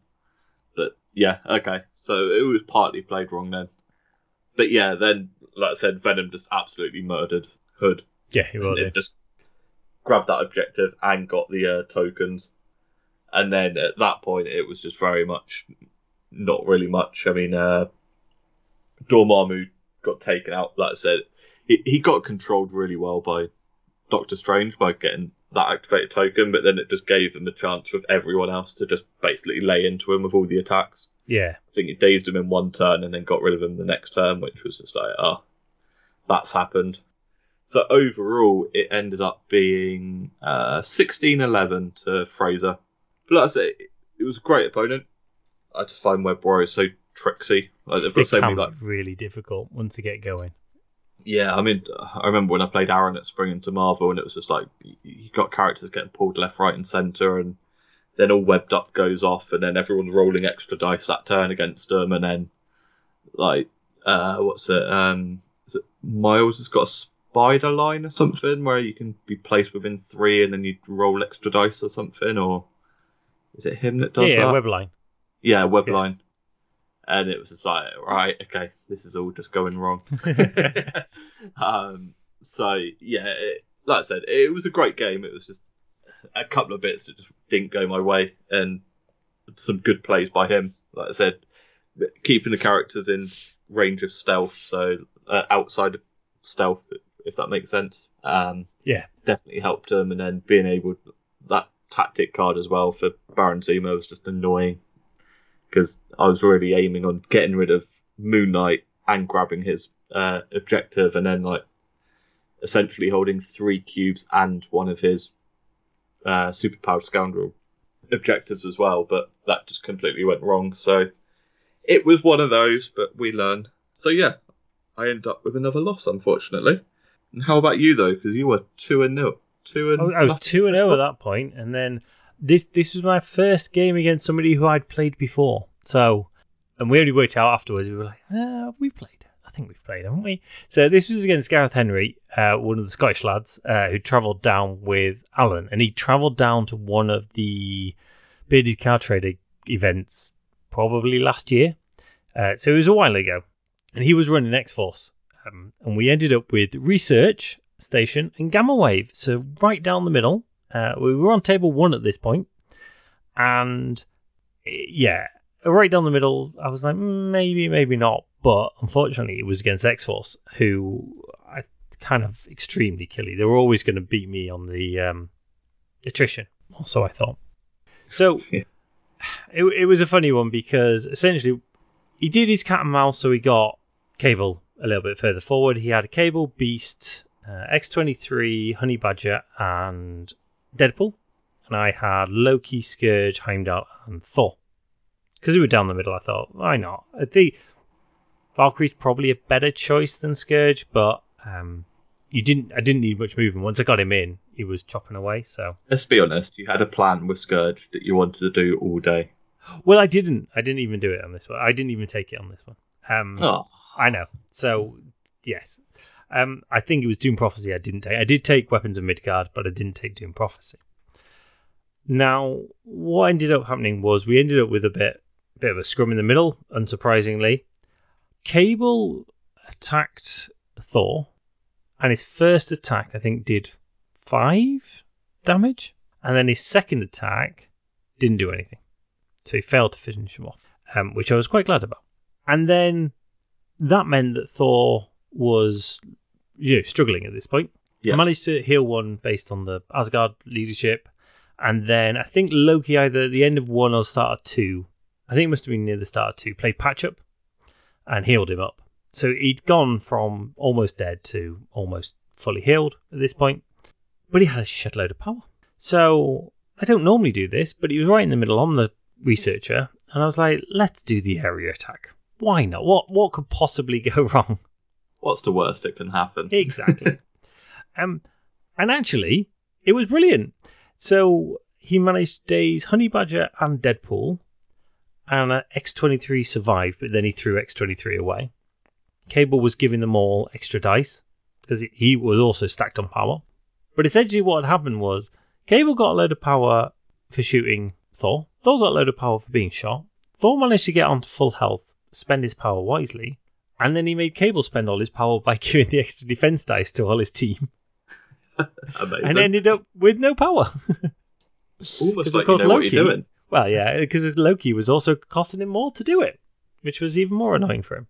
But yeah, okay. So it was partly played wrong then. But yeah, then like I said, Venom just absolutely murdered Hood. Yeah, he will and just grabbed that objective and got the uh, tokens. And then at that point, it was just very much not really much. I mean, uh, Dormammu got taken out. Like I said, he, he got controlled really well by Doctor Strange by getting that activated token, but then it just gave him the chance with everyone else to just basically lay into him with all the attacks. Yeah, I think it dazed him in one turn and then got rid of him the next turn, which was just like, oh, that's happened. So overall, it ended up being uh, 16-11 to Fraser. But like I say, it was a great opponent. I just find Web Warriors so tricksy. Like they've got so many like really difficult once they get going. yeah, I mean, I remember when I played Aaron at Spring into Marvel, and it was just like you got characters getting pulled left, right, and centre, and then all webbed up goes off, and then everyone's rolling extra dice that turn against them, and then like uh, what's it? Um, is it Miles has got a spider line or something where you can be placed within three and then you roll extra dice or something, or is it him that does yeah, that? Webline. Yeah, webline. And it was just like, right, okay, this is all just going wrong. um, so yeah, it, like I said, it was a great game. It was just a couple of bits that just didn't go my way, and some good plays by him. Like I said, keeping the characters in range of stealth, so uh, outside of stealth, if that makes sense. Um, Yeah. definitely helped him, and then being able that tactic card as well for Baron Zemo was just annoying because I was already aiming on getting rid of Moon Knight and grabbing his uh, objective, and then like essentially holding three cubes and one of his uh, superpowered scoundrel objectives as well. But that just completely went wrong. So it was one of those, but we learn. So yeah, I end up with another loss, unfortunately. How about you though? Because you were two and nil, two and I was, I was nothing. two and zero at that point, and then this this was my first game against somebody who I'd played before. So, and we only worked out afterwards. We were like, ah, have we played? I think we've played, haven't we? So this was against Gareth Henry, uh, one of the Scottish lads uh, who travelled down with Alan, and he travelled down to one of the bearded car trader events probably last year. Uh, so it was a while ago, and he was running X Force, um, and we ended up with research station and gamma wave. So right down the middle. Uh, we were on table one at this point, and yeah, right down the middle. I was like, "Mm, maybe, maybe not. But unfortunately, it was against X Force, who I kind of extremely killy. They were always going to beat me on the um, attrition. Also, I thought. So Yeah. it, it was a funny one because essentially he did his cat and mouse, so he got Cable a little bit further forward. He had Cable, Beast, uh, X23, Honey Badger, and Deadpool. And I had Loki, Scourge, Heimdall, and Thor. Because we were down the middle, I thought, why not? I think Valkyrie's probably a better choice than Scourge, but um, you didn't. I didn't need much movement. Once I got him in, he was chopping away. So, Let's be honest, you had a plan with Scourge that you wanted to do all day. well, I didn't. I didn't even do it on this one. I didn't even take it on this one. Um, Oh, I know. So yes, um, I think it was Doom Prophecy. I didn't take. I did take Weapons of Midgard, but I didn't take Doom Prophecy. Now, what ended up happening was we ended up with a bit, bit of a scrum in the middle. Unsurprisingly, Cable attacked Thor, and his first attack I think did five damage, and then his second attack didn't do anything. So he failed to finish him off, um, which I was quite glad about. And then that meant that Thor was you know, struggling at this point. Yeah. Managed to heal one based on the Asgard leadership. And then I think Loki, either at the end of one or start of two, I think it must have been near the start of two, played patch up and healed him up. So he'd gone from almost dead to almost fully healed at this point. But he had a shitload of power. So I don't normally do this, but he was right in the middle on the researcher. And I was like, let's do the area attack. Why not? What what could possibly go wrong? what's the worst that can happen? Exactly. um, and actually, it was brilliant. So he managed daze Honey Badger and Deadpool, and uh, X23 survived, but then he threw X23 away. Cable was giving them all extra dice because he was also stacked on power. But essentially, what had happened was Cable got a load of power for shooting Thor. Thor got a load of power for being shot. Thor managed to get onto full health, spend his power wisely, and then he made Cable spend all his power by giving the extra defense dice to all his team, and ended up with no power. Almost like you know what you're Loki- doing. well, yeah, because Loki was also costing him more to do it, which was even more annoying for him.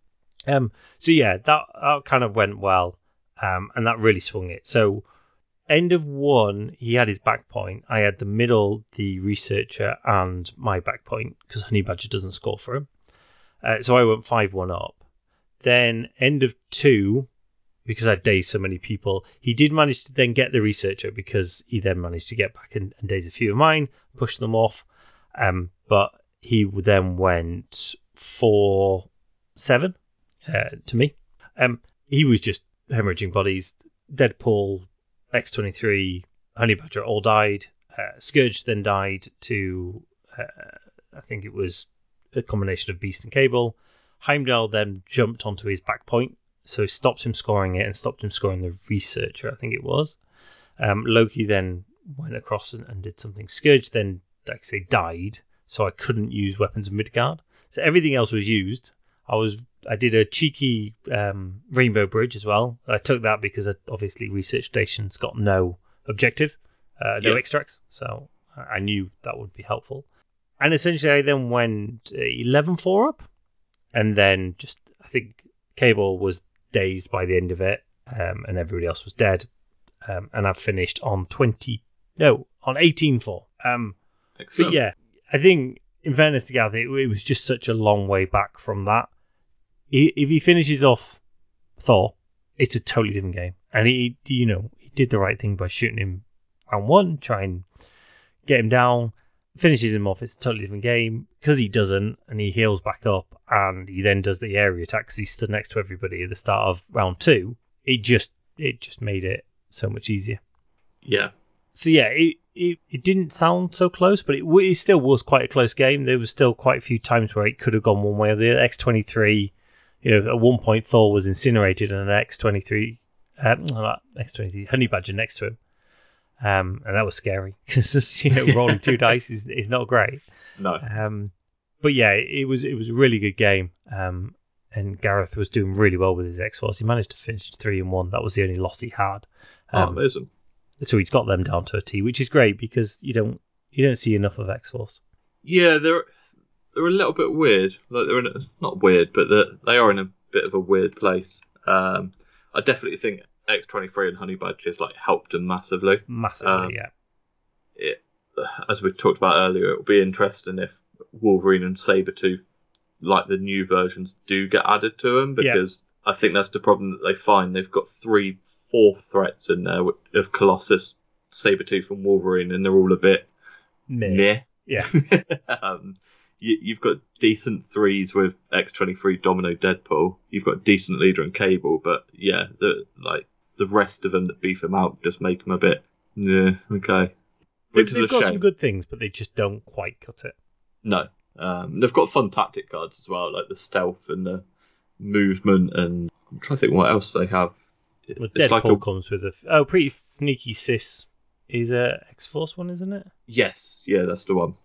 Um, so yeah, that that kind of went well, um, and that really swung it. So end of one, he had his back point. I had the middle, the researcher, and my back point because Honey Badger doesn't score for him. Uh, so I went five one up. Then end of two, because I dazed so many people, he did manage to then get the researcher because he then managed to get back and, and daze a few of mine, push them off. Um, but he then went four seven uh, to me. Um, he was just hemorrhaging bodies. Deadpool, X23, Honey Badger all died. Uh, Scourge then died to, uh, I think it was a combination of Beast and Cable. Heimdall then jumped onto his back point, so it stopped him scoring it and stopped him scoring the researcher, I think it was. Um, Loki then went across and, and did something. Scourge then, like I say, died, so I couldn't use weapons of Midgard. So everything else was used. I was I did a cheeky um, rainbow bridge as well. I took that because uh, obviously research stations got no objective, uh, no Yeah. extracts, so I I knew that would be helpful. And essentially, I then went 11 4 up, and then just I think Cable was dazed by the end of it, um, and everybody else was dead. Um, and I finished on 20, no, on 18 4. Um, Excellent. but yeah, I think in fairness to Gareth, it, it was just such a long way back from that. If he finishes off Thor, it's a totally different game, and he, you know, he did the right thing by shooting him round one, try and get him down. Finishes him off, it's a totally different game because he doesn't, and he heals back up, and he then does the area attack 'cause he stood next to everybody at the start of round two. It just, it just made it so much easier. Yeah. So yeah, it, it, it didn't sound so close, but it, it still was quite a close game. There was still quite a few times where it could have gone one way or the. X23, you know, at one point Thor was incinerated and an X23, um, not X23, Honey Badger next to him. Um, and that was scary because you know rolling two dice is, is not great. No. Um, but yeah, it was it was a really good game. Um, and Gareth was doing really well with his X Force. He managed to finish three and one. That was the only loss he had. Oh, Um, amazing. so he's got them down to a T, which is great because you don't you don't see enough of X Force. Yeah, they're they're a little bit weird. Like they're in a, not weird, but they're, they are in a bit of a weird place. Um, I definitely think X23 and Honey Badgers like helped them massively. Massively, Um, yeah. It, as we talked about earlier, it will be interesting if Wolverine and Saber Sabretooth, like the new versions, do get added to them Yeah. because I think that's the problem that they find. They've got three, four threats in there of Colossus, Sabretooth, and Wolverine, and they're all a bit Meh. meh. Yeah. um, you, you've got decent threes with X23, Domino, Deadpool. You've got decent leader and Cable, but yeah, the like the rest of them that beef them out just make them a bit, yeah, okay. Which is they've a got shame. some good things, but they just don't quite cut it. No, um, they've got fun tactic cards as well, like the stealth and the movement, and I'm trying to think what else they have. Well, it's Deadpool like a comes with a oh pretty sneaky sis is a X Force one, isn't it? yes, yeah, that's the one.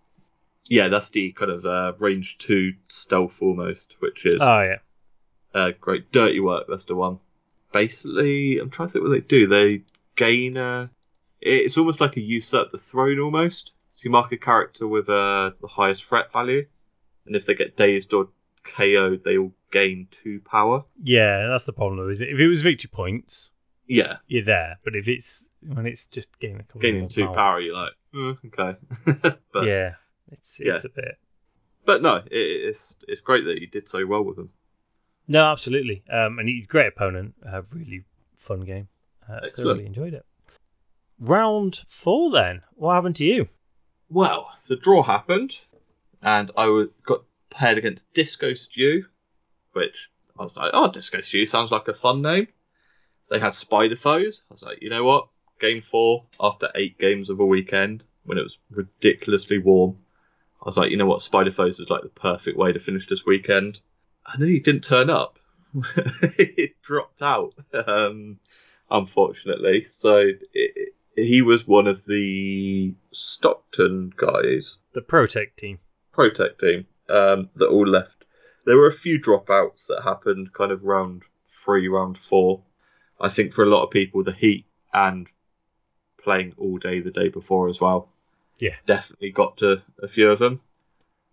Yeah, that's the kind of uh, range two stealth almost, which is Oh yeah, Uh, great. Dirty Work, that's the one. Basically, I'm trying to think what they do. They gain a. It's almost like a usurp the throne almost. So you mark a character with uh, the highest threat value, and if they get dazed or KO'd, they will gain two power. yeah. That's the problem, though. Is it? If it was victory points, Yeah, you're there. But if it's when it's just gaining a couple gaining two power, power, you're like, "Mm, okay. but yeah, it's it's Yeah. a bit. but no, it, it's it's great that you did so well with them. No, absolutely. Um, and he's a great opponent. A really fun game. Uh, thoroughly enjoyed it. Round four, then. What happened to you? Well, the draw happened, and I was, got paired against Disco Stew, which I was like, oh, Disco Stew sounds like a fun name. They had Spider Foes. I was like, you know what? Game four, after eight games of a weekend, when it was ridiculously warm, I was like, you know what? Spider Foes is like the perfect way to finish this weekend. And then he didn't turn up. it dropped out, um, unfortunately. So it, it- he was one of the Stockton guys, The Protect team. Protect team, um, that all left. There were a few dropouts that happened kind of round three, round four. I think for a lot of people, the heat and playing all day the day before as well. Yeah. Definitely got to a few of them.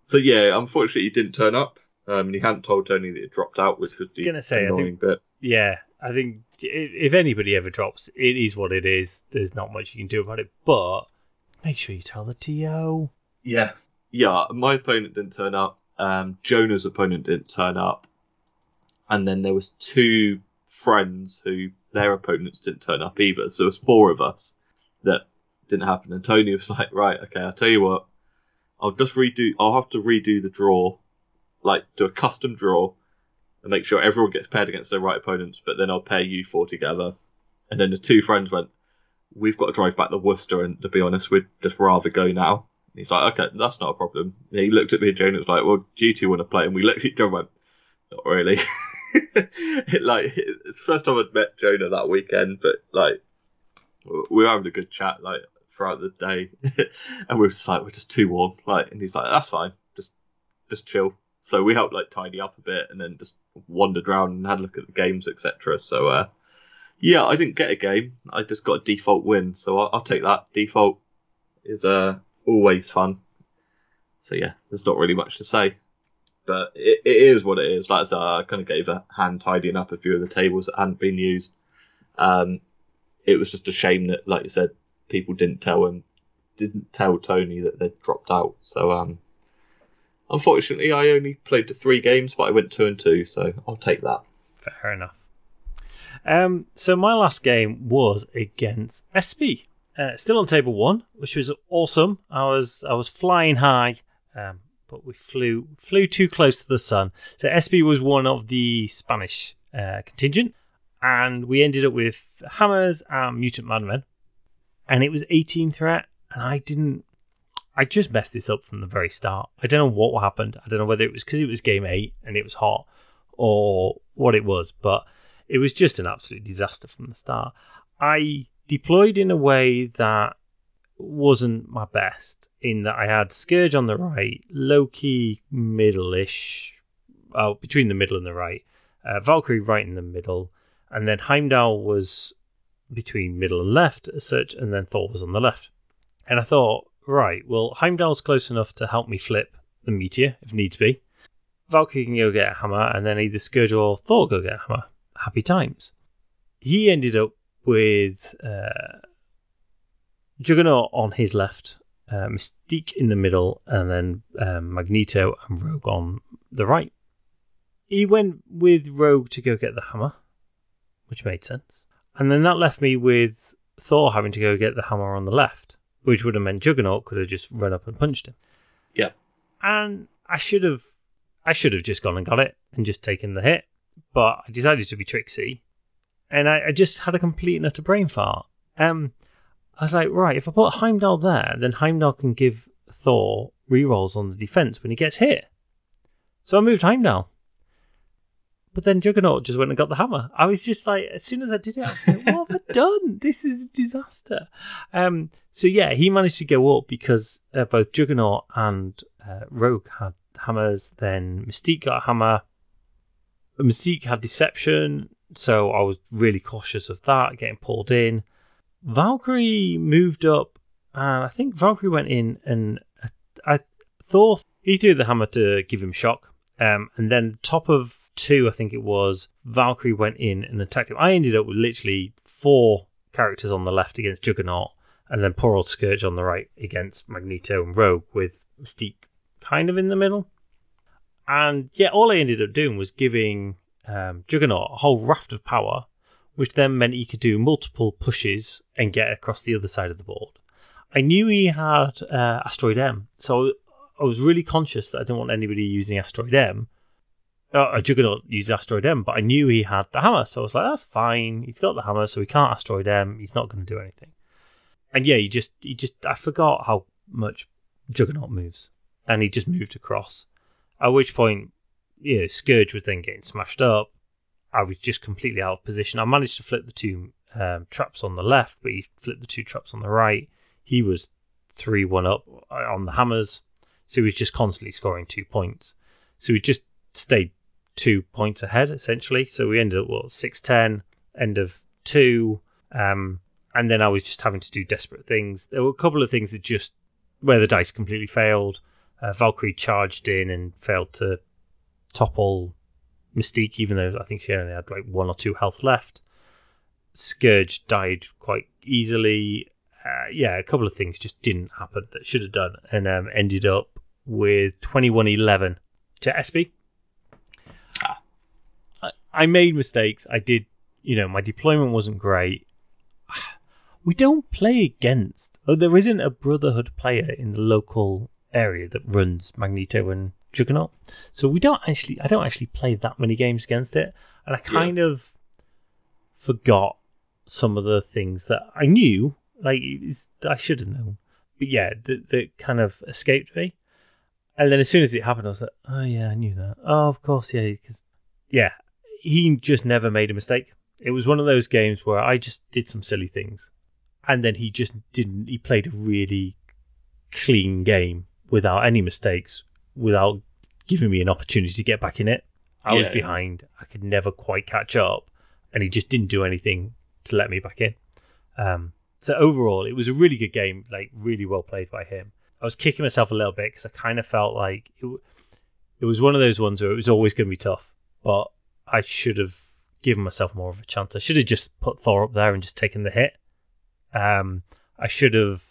So yeah, unfortunately he didn't turn up. Um, and he hadn't told Tony that it dropped out, which was the Gonna say, I annoying think- bit. Yeah, I think if anybody ever drops, it is what it is. There's not much you can do about it. But make sure you tell the TO. Yeah. Yeah, my opponent didn't turn up. Um, Jonah's opponent didn't turn up. And then there was two friends who their opponents didn't turn up either. So there was four of us that didn't happen. And Tony was like, right, okay, I'll tell you what. I'll just redo, I'll have to redo the draw, like do a custom draw and make sure everyone gets paired against their right opponents, but then I'll pair you four together. And then the two friends went, we've got to drive back to Worcester, and to be honest, we'd just rather go now. And he's like, okay, that's not a problem. And he looked at me and Jane and was like, well, do you two want to play? And we looked at each other and went, not really. it, like it's the first time I'd met Jonah that weekend, but like we were having a good chat like throughout the day, and we were just like we're just too warm, like, and he's like that's fine, just just chill. So we helped like tidy up a bit, and then just wandered around and had a look at the games, etc. So uh, yeah, I didn't get a game, I just got a default win, so I'll, I'll take that. Default is uh always fun. So yeah, there's not really much to say but it, it is what it is. Like I said, I kind of gave a hand tidying up a few of the tables that hadn't been used. Um, it was just a shame that, like you said, people didn't tell him, didn't tell Tony that they'd dropped out. So, um, unfortunately, I only played the three games, but I went two and two, so I'll take that. Fair enough. Um, so my last game was against SP, uh, still on table one, which was awesome. I was I was flying high. Um, but we flew flew too close to the sun. So SP was one of the Spanish uh, contingent, and we ended up with hammers and mutant madmen, and it was 18 threat, and I didn't. I just messed this up from the very start. I don't know what happened. I don't know whether it was because it was game eight and it was hot, or what it was, but it was just an absolute disaster from the start. I deployed in a way that wasn't my best in that I had Scourge on the right, Loki middle-ish, oh, between the middle and the right, uh, Valkyrie right in the middle, and then Heimdall was between middle and left as such, and then Thor was on the left. And I thought, right, well, Heimdall's close enough to help me flip the meteor if needs be. Valkyrie can go get a hammer, and then either Scourge or Thor go get a hammer. Happy times. He ended up with uh, Juggernaut on his left, uh, Mystique in the middle, and then um, Magneto and Rogue on the right. He went with Rogue to go get the hammer, which made sense. And then that left me with Thor having to go get the hammer on the left, which would have meant Juggernaut could have just run up and punched him. Yeah. And I should have I should have just gone and got it and just taken the hit. But I decided to be tricksy. And I, I just had a complete and utter brain fart. Um I was like, right, if I put Heimdall there, then Heimdall can give Thor rerolls on the defense when he gets hit. So I moved Heimdall. But then Juggernaut just went and got the hammer. I was just like, as soon as I did it, I was like, what have I done? This is a disaster. Um, so yeah, he managed to go up because uh, both Juggernaut and uh, Rogue had hammers. Then Mystique got a hammer. Mystique had Deception, so I was really cautious of that, getting pulled in. Valkyrie moved up, and I think Valkyrie went in, and I, I Thor he threw the hammer to give him shock, um, and then top of two, I think it was Valkyrie went in and attacked him. I ended up with literally four characters on the left against Juggernaut, and then poor old Scourge on the right against Magneto and Rogue with Mystique kind of in the middle. And yeah, all I ended up doing was giving um, Juggernaut a whole raft of power which then meant he could do multiple pushes and get across the other side of the board. I knew he had uh, Asteroid M, so I was really conscious that I didn't want anybody using Asteroid M. Uh, Juggernaut use Asteroid M, but I knew he had the hammer, so I was like, that's fine. He's got the hammer, so he can't Asteroid M. He's not going to do anything. And yeah, he just, he just, I forgot how much Juggernaut moves, and he just moved across. At which point, yeah, Scourge was then getting smashed up. I was just completely out of position. I managed to flip the two um, traps on the left, but he flipped the two traps on the right. He was 3 1 up uh, on the hammers, so he was just constantly scoring two points. So we just stayed two points ahead, essentially. So we ended up, what, six ten end of two. Um, and then I was just having to do desperate things. There were a couple of things that just, where the dice completely failed. Uh, Valkyrie charged in and failed to topple Mystique, even though I think she only had like one or two health left. Scourge died quite easily. Uh, yeah, a couple of things just didn't happen that should have done, and um, ended up with 21-11 to SP. Ah. I, I made mistakes. I did, you know, my deployment wasn't great. We don't play against. Oh, there isn't a Brotherhood player in the local area that runs Magneto and Juggernaut. So we don't actually, I don't actually play that many games against it, and I kind yeah. of forgot some of the things that I knew, like I should have known, but yeah, that, that kind of escaped me. And then as soon as it happened, I was like, oh yeah, I knew that. Oh, of course, yeah, because yeah, he just never made a mistake. It was one of those games where I just did some silly things, and then he just didn't. He played a really clean game without any mistakes, without giving me an opportunity to get back in it. I was Yeah. behind. I could never quite catch up, and he just didn't do anything to let me back in. Um, so overall, it was a really good game, like really well played by him. I was kicking myself a little bit because I kind of felt like it, it was one of those ones where it was always going to be tough, but I should have given myself more of a chance. I should have just put Thor up there and just taken the hit. Um, I should have,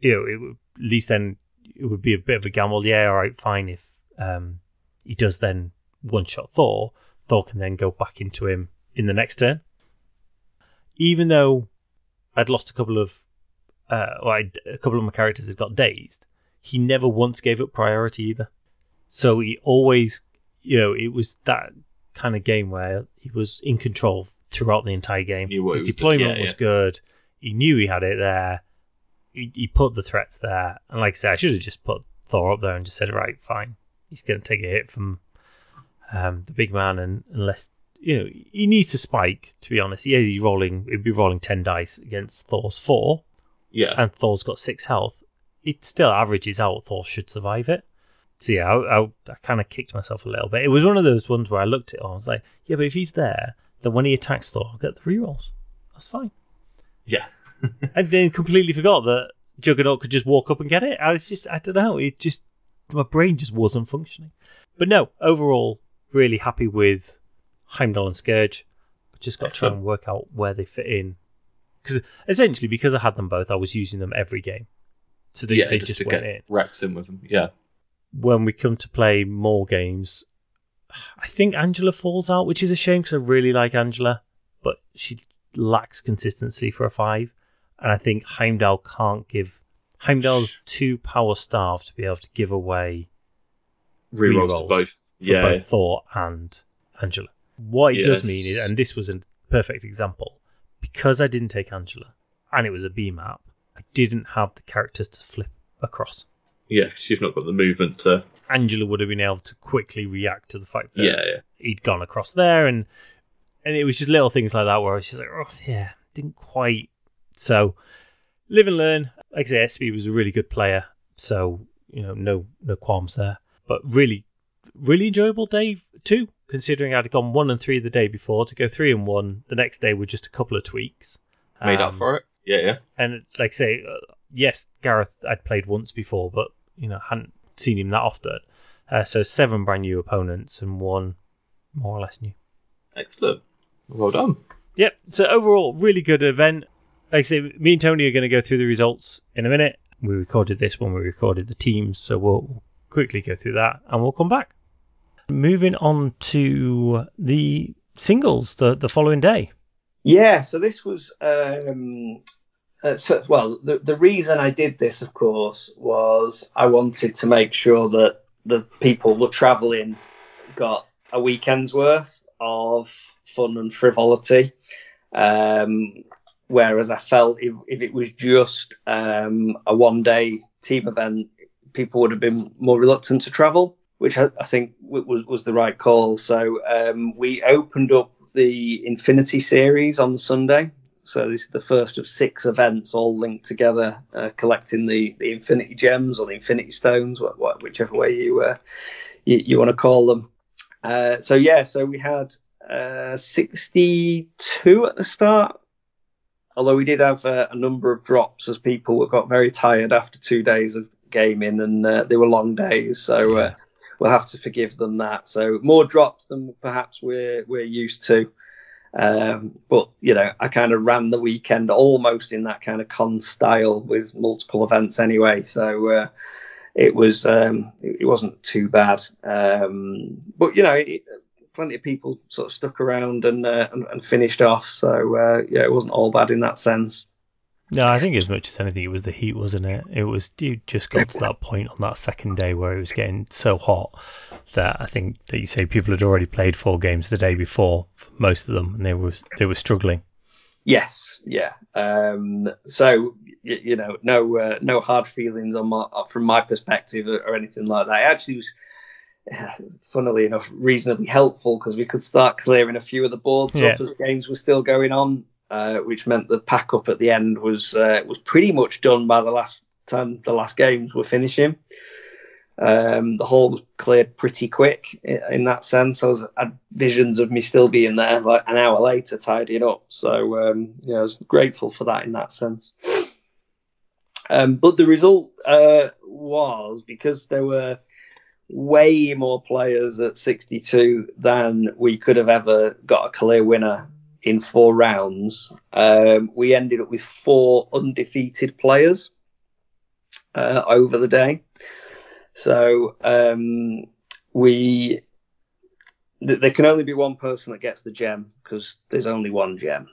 you know, it at least then it would be a bit of a gamble. Yeah, all right, fine. If um, he does then one shot Thor, Thor can then go back into him in the next turn. Even though I'd lost a couple of, uh, or I'd, a couple of my characters had got dazed, he never once gave up priority either. So he always, you know, it was that kind of game where he was in control throughout the entire game. His he was doing, deployment yeah, was yeah. good. He knew he had it there. He, he put the threats there. And like I said, I should have just put Thor up there and just said, right, fine. He's going to take a hit from um, the big man, and unless you know he needs to spike. To be honest, yeah, he's rolling. He'd be rolling ten dice against Thor's four, Yeah. and Thor's got six health. It still averages out. Thor should survive it. So yeah, I, I, I kind of kicked myself a little bit. It was one of those ones where I looked at it and I was like, yeah, but if he's there, then when he attacks Thor, I'll get the rerolls. That's fine. Yeah. and then completely forgot that Juggernaut could just walk up and get it. I was just, I don't know, it just, my brain just wasn't functioning. But no, overall, really happy with Heimdall and Scourge. I've just got to try and work out where they fit in. Because essentially, because I had them both, I was using them every game. So they, yeah, they just, just, went get in. Rex in with them. Yeah. When we come to play more games, I think Angela falls out, which is a shame because I really like Angela, but she lacks consistency for a five. And I think Heimdall can't give. Heimdall's too power starved to be able to give away Rerolls to both. Yeah. both Thor and Angela. What it does mean is, and this was a perfect example, because I didn't take Angela and it was a B map, I didn't have the characters to flip across. Yeah, 'cause you've not got the movement to. Angela would have been able to quickly react to the fact that Yeah, yeah. he'd gone across there, and and it was just little things like that where I was just like, oh yeah, didn't quite. So live and learn. Like I say, SB was a really good player, so you know, no no qualms there. But really, really enjoyable day too, considering I'd gone one and three the day before. To go three and one the next day with just a couple of tweaks. Made up Um, for it. Yeah, yeah. and like I say, uh, yes, Gareth I'd played once before, but you know hadn't seen him that often. Uh, so seven brand new opponents and one more or less new. Excellent. Well done. Yep. So overall, really good event. Like I say, me and Tony are going to go through the results in a minute. We recorded this when we recorded the teams, so we'll quickly go through that and we'll come back. Moving on to the singles the the following day. Yeah, so this was um, uh, so, well. The the reason I did this, of course, was I wanted to make sure that the people were travelling got a weekend's worth of fun and frivolity. Um, whereas I felt if, if it was just um, a one day team event, people would have been more reluctant to travel, which I, I think was was the right call. So um, we opened up the Infinity series on Sunday. So this is the first of six events, all linked together, uh, collecting the, the Infinity Gems or the Infinity Stones, wh- wh- whichever way you uh, you, you want to call them. Uh, so yeah, so we had uh, 62 at the start. Although we did have uh, a number of drops as people got very tired after two days of gaming and uh, they were long days. So uh, we'll have to forgive them that. So more drops than perhaps we're we're used to. Um, but you know, I kind of ran the weekend almost in that kind of con style with multiple events anyway. So uh, it was um, it, it wasn't too bad. Um, but you know, it, plenty of people sort of stuck around and uh, and, and finished off. So uh, yeah, it wasn't all bad in that sense. No, I think as much as anything, it was the heat, wasn't it? It was you just got to that point on that second day where it was getting so hot that I think that you say people had already played four games the day before, most of them, and they were they were struggling. Yes, yeah. Um, so you, you know, no uh, no hard feelings on my from my perspective or, or anything like that. It actually was funnily enough, reasonably helpful because we could start clearing a few of the boards Yeah. up as games were still going on, uh, which meant the pack up at the end was uh, was pretty much done by the last time the last games were finishing. Um, the hall was cleared pretty quick in that sense. I was had visions of me still being there like an hour later tidying up. So um, yeah, I was grateful for that in that sense. Um, but the result uh, was because there were way more players at 62 than we could have ever got a clear winner in four rounds. Um, we ended up with four undefeated players uh, over the day. So um, we th- there can only be one person that gets the gem because there's only one gem.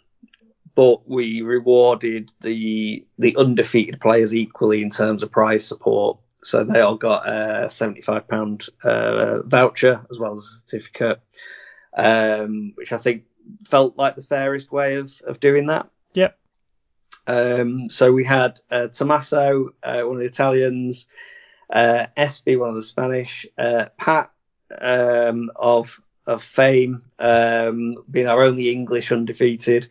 But we rewarded the the undefeated players equally in terms of prize support. So they all got a seventy-five pound uh, voucher as well as a certificate, um, which I think felt like the fairest way of of doing that. Yep. Um, so we had uh, Tommaso, uh, one of the Italians, uh, Espy, one of the Spanish, uh, Pat um, of of fame, um, being our only English undefeated,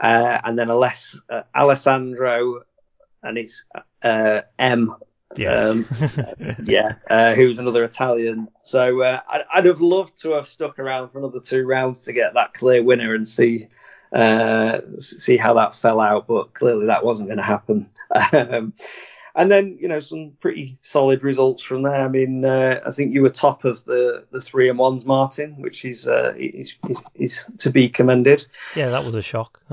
uh, and then Aless, uh, Alessandro, and it's uh, M Yes. Um, yeah, uh, who's another Italian. So uh, I'd, I'd have loved to have stuck around for another two rounds to get that clear winner and see uh, see how that fell out. But clearly that wasn't going to happen. Um, and then you know some pretty solid results from there. I mean, uh, I think you were top of the the three and ones, Martin, which is uh, is, is, is to be commended. yeah, that was a shock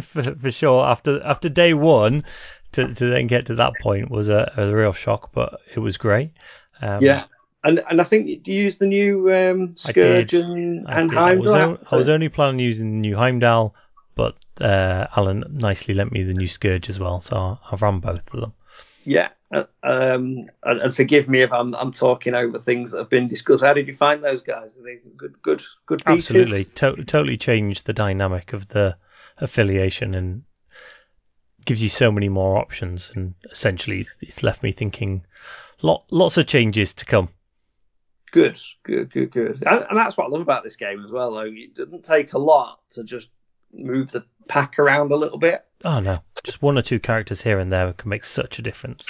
for, for sure. After after day one, to, to then get to that point was a, a real shock, but it was great. Um, yeah. And, and I think you used the new um, Scourge and, did. I, was, Heimdall. o- I was only planning on using the new Heimdall, but uh, Alan nicely lent me the new Scourge as well, so I've run both of them. Yeah, uh, um, and, and forgive me if I'm I'm talking over things that have been discussed. How did you find those guys? Are they good, good, good pieces? Absolutely, to- totally changed the dynamic of the affiliation and gives you so many more options. And essentially, it's, left me thinking lot, lots of changes to come. Good, good, good, good. And, and that's what I love about this game as well. Though it doesn't take a lot to just move the pack around a little bit. Oh no, just one or two characters here and there can make such a difference.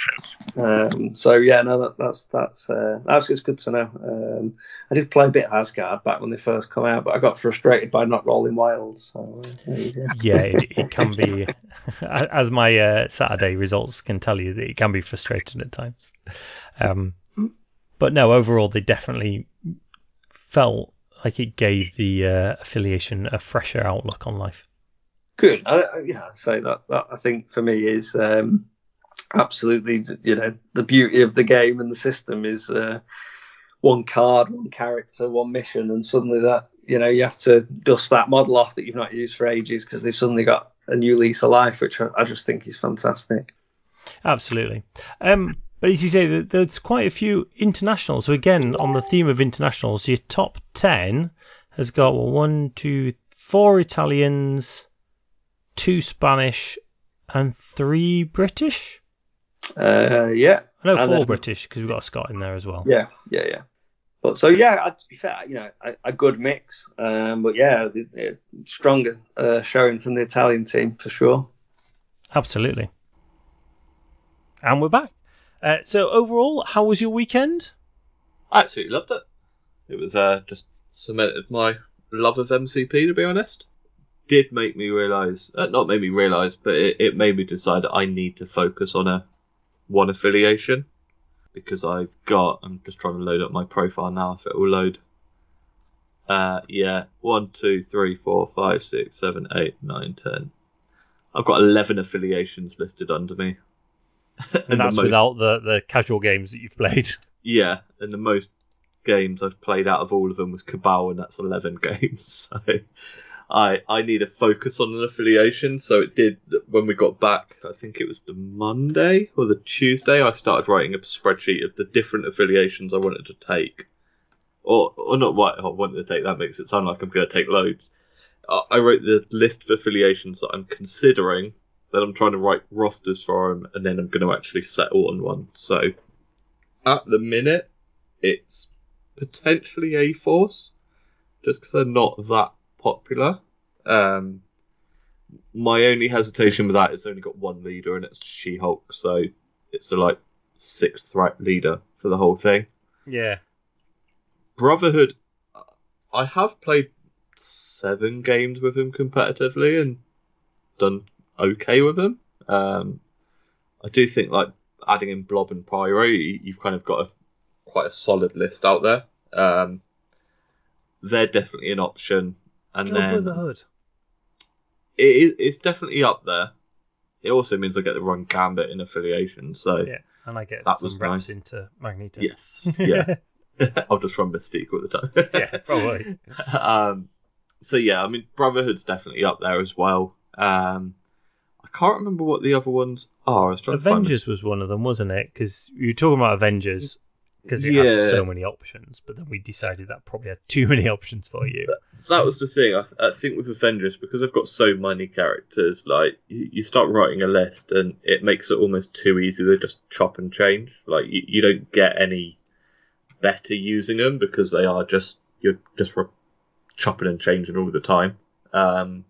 Um, so yeah, no, that, that's that's uh, that's it's good to know. Um, I did play a bit of Asgard back when they first come out, but I got frustrated by not rolling wild. So uh, there you go. Yeah, it, it can be, as my uh, Saturday results can tell you, that it can be frustrating at times. Um, but no, overall, they definitely felt like it gave the uh, affiliation a fresher outlook on life. Good. I, I, yeah, so that, that I think for me is um, absolutely you know the beauty of the game and the system is uh, one card, one character, one mission, and suddenly that you know you have to dust that model off that you've not used for ages because they've suddenly got a new lease of life, which I, I just think is fantastic. Absolutely. Um, but as you say, there's quite a few internationals. So again, on the theme of internationals, your top ten has got well, one, two, four Italians, two Spanish, and three British. Uh, yeah, No, And four then- British because we've got a Scot in there as well. yeah, yeah, yeah. But so yeah, to be fair, you know, a, a good mix. Um, but yeah, the, the stronger uh, showing from the Italian team for sure. Absolutely. And we're back. Uh, so overall, how was your weekend? I absolutely loved it. It was uh, just cemented my love of MCP, to be honest. Did make me realise, uh, not make me realise, but it, it made me decide that I need to focus on a one affiliation because I've got. I'm just trying to load up my profile now. If it will load. Uh, yeah, one, two, three, four, five, six, seven, eight, nine, ten. I've got eleven affiliations listed under me. And the that's most- without the, the casual games that you've played. yeah, and the most games I've played out of all of them was Cabal, and that's 11 games. So I I need a focus on an affiliation. So it did when we got back. I think it was the Monday or the Tuesday. I started writing a spreadsheet of the different affiliations I wanted to take, or or not what oh, I wanted to take. That makes it sound like I'm going to take loads. I I wrote the list of affiliations that I'm considering. Then I'm trying to write rosters for them, and then I'm going to actually settle on one. So at the minute, it's potentially A Force, just because they're not that popular. Um, my only hesitation with that is only got one leader and it's She Hulk, so it's a like sixth threat leader for the whole thing. Yeah. Brotherhood, I have played seven games with him competitively and done okay with him. Um, I do think like adding in Blob and Pyro, you, you've kind of got a quite a solid list out there. Um, they're definitely an option, and Go then the hood. it is, it's definitely up there. It also means I get to run Gambit in affiliation, so Yeah. And I get That was nice. into Magneto. yes, yeah. I'll just run Mystique all the time. yeah, probably. um, so yeah, I mean Brotherhood's definitely up there as well. Um, I can't remember what the other ones are. I was trying Avengers was one of them, wasn't it? Because you were talking about Avengers because it Yeah. had so many options, but then we decided that probably had too many options for you. that was the thing. I, I think with Avengers because I've got so many characters, like you, you start writing a list and it makes it almost too easy to just chop and change. Like you, you don't get any better using them because they are just you're just re- chopping and changing all the time. Um,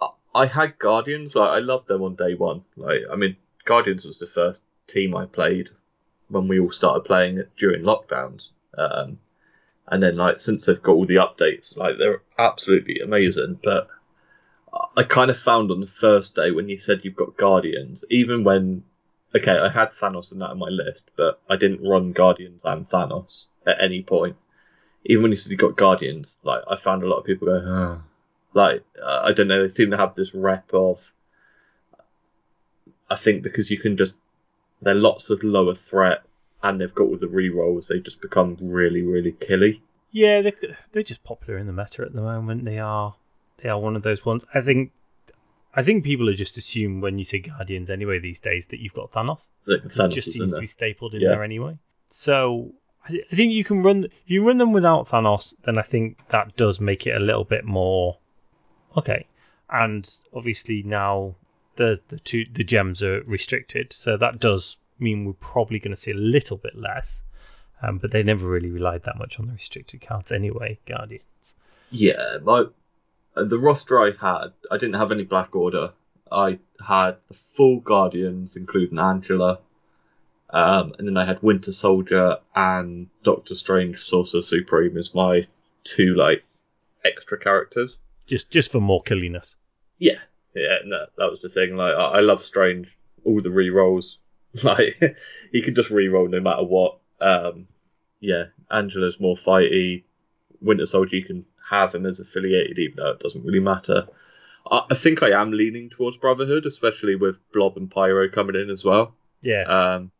I- I had Guardians. Like I loved them on day one. Like I mean, Guardians was the first team I played when we all started playing during lockdowns. Um, and then like since they've got all the updates, like they're absolutely amazing. But I kind of found on the first day when you said you've got Guardians, even when okay, I had Thanos and that on my list, but I didn't run Guardians and Thanos at any point. Even when you said you got Guardians, like I found a lot of people go, "Huh." like uh, I don't know, they seem to have this rep of. I think because you can just, they're lots of lower threat, and they've got all the rerolls, they just become really, really killy. Yeah, they're, they're just popular in the meta at the moment. They are they are one of those ones. I think I think people are just assume when you say Guardians anyway these days that you've got Thanos. Like It Thanos just seems to be stapled in Yeah. there anyway. So I, I think you can run if you run them without Thanos, then I think that does make it a little bit more okay. And obviously now the the two the gems are restricted, so that does mean we're probably going to see a little bit less. Um, but they never really relied that much on the restricted cards anyway, Guardians. Yeah, my uh, the roster I had, I didn't have any Black Order. I had the full Guardians, including Angela, um, and then I had Winter Soldier and Doctor Strange, Sorcerer Supreme as my two like extra characters. Just just for more killiness. Yeah, yeah, no, that was the thing. Like, I, I love Strange, all the re-rolls. Like, he can just re-roll no matter what. Um, yeah, Angela's more fighty. Winter Soldier, you can have him as affiliated, even though it doesn't really matter. I, I think I am leaning towards Brotherhood, especially with Blob and Pyro coming in as well. Yeah. Um,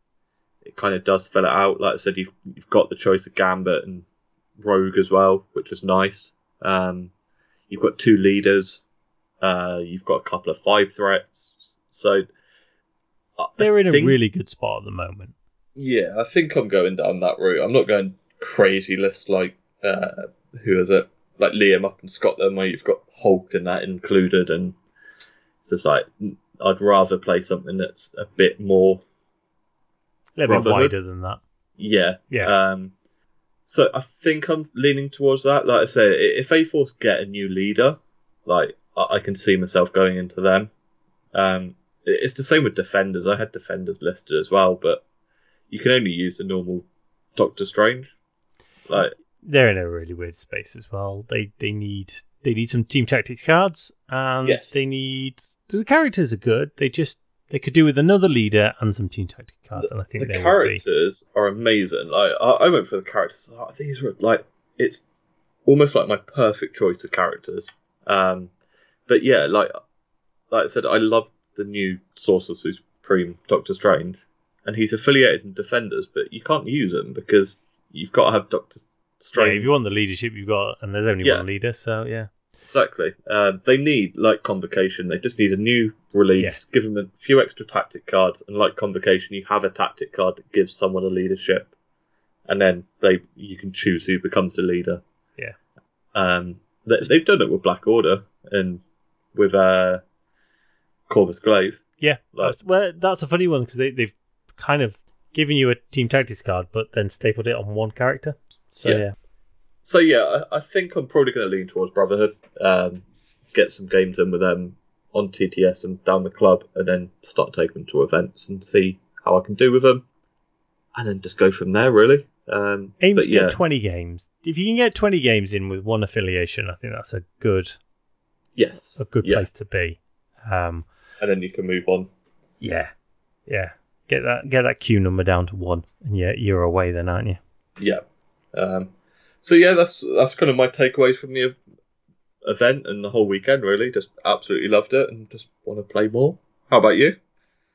it kind of does fill it out. Like I said, you've you've got the choice of Gambit and Rogue as well, which is nice. Um, you've got two leaders. Uh, you've got a couple of five threats. So I They're in a really good spot at the moment. yeah. I think I'm going down that route. I'm not going crazy list like uh, who is it? Like Liam up in Scotland, where you've got Hulk and that included, and it's just like I'd rather play something that's a bit more A little bit wider than that. Yeah. Yeah. Um, so I think I'm leaning towards that. Like I say, if A Force get a new leader, like I, I can see myself going into them. Um, it- it's the same with defenders. I had defenders listed as well, but you can only use the normal Doctor Strange. Like They're in a really weird space as well. They they need they need some team tactics cards and Yes. they need the characters are good. They just they could do with another leader and some team tactic cards, and I think the characters are amazing. Like I, I went for the characters. oh, these were like it's almost like my perfect choice of characters. Um, but yeah, like like I said, I love the new Sorcerer Supreme Doctor Strange, and he's affiliated in Defenders, but you can't use him because you've got to have Doctor Yeah, Strange. if you want the leadership, you've got, and there's only Yeah. one leader, so yeah. Exactly. Um, they need like convocation. They just need a new release. Give them a few extra tactic cards, and like convocation, you have a tactic card that gives someone a leadership, and then they you can choose who becomes the leader. Yeah. Um, they, they've done it with Black Order and with uh, Corvus Glaive. Yeah, Like- that's, well, that's a funny one because they, they've kind of given you a team tactics card, but then stapled it on one character. So Yeah. yeah, So yeah, I, I think I'm probably going to lean towards Brotherhood. Um, get some games in with them on TTS and down the club, and then start taking them to events and see how I can do with them, and then just go from there. Really. Um, aim but to yeah, get 20 games. If you can get 20 games in with one affiliation, I think that's a good yes, a good yeah, place to be. Um, and then you can move on. yeah, yeah. Get that get that queue number down to one, and yeah, you're away then, aren't you? Yeah. Um, so yeah, that's that's kind of my takeaways from the event and the whole weekend. Really, just absolutely loved it and just want to play more. How about you?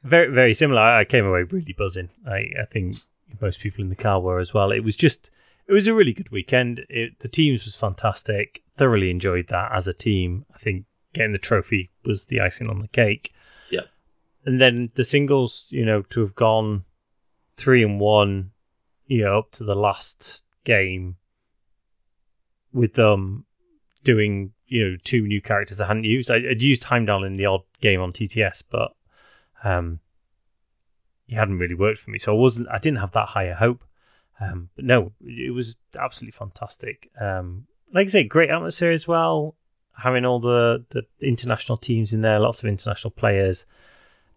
Very very similar. I came away really buzzing. I I think most people in the car were as well. It was just it was a really good weekend. It, the teams was fantastic. Thoroughly enjoyed that as a team. I think getting the trophy was the icing on the cake. Yeah. And then the singles, you know, to have gone three and one, you know, up to the last game with them doing, you know, two new characters I hadn't used. I, I'd used Heimdall in the odd game on TTS, but um, he hadn't really worked for me, so I wasn't. I didn't have that higher hope. Um, but no, it was absolutely fantastic. Um, like I say, great atmosphere as well. Having all the, the international teams in there, lots of international players.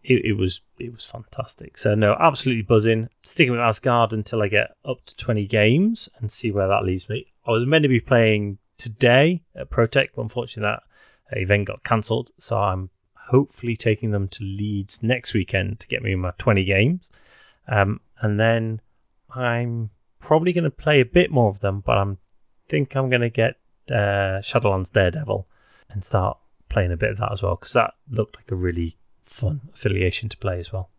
It, it was it was fantastic. So no, absolutely buzzing. Sticking with Asgard until I get up to 20 games and see where that leaves me. I was meant to be playing today at Protec, but unfortunately that event got cancelled. So I'm hopefully taking them to Leeds next weekend to get me my 20 games. Um, and then I'm probably going to play a bit more of them, but I think I'm going to get uh, Shadowlands Daredevil and start playing a bit of that as well because that looked like a really fun affiliation to play as well.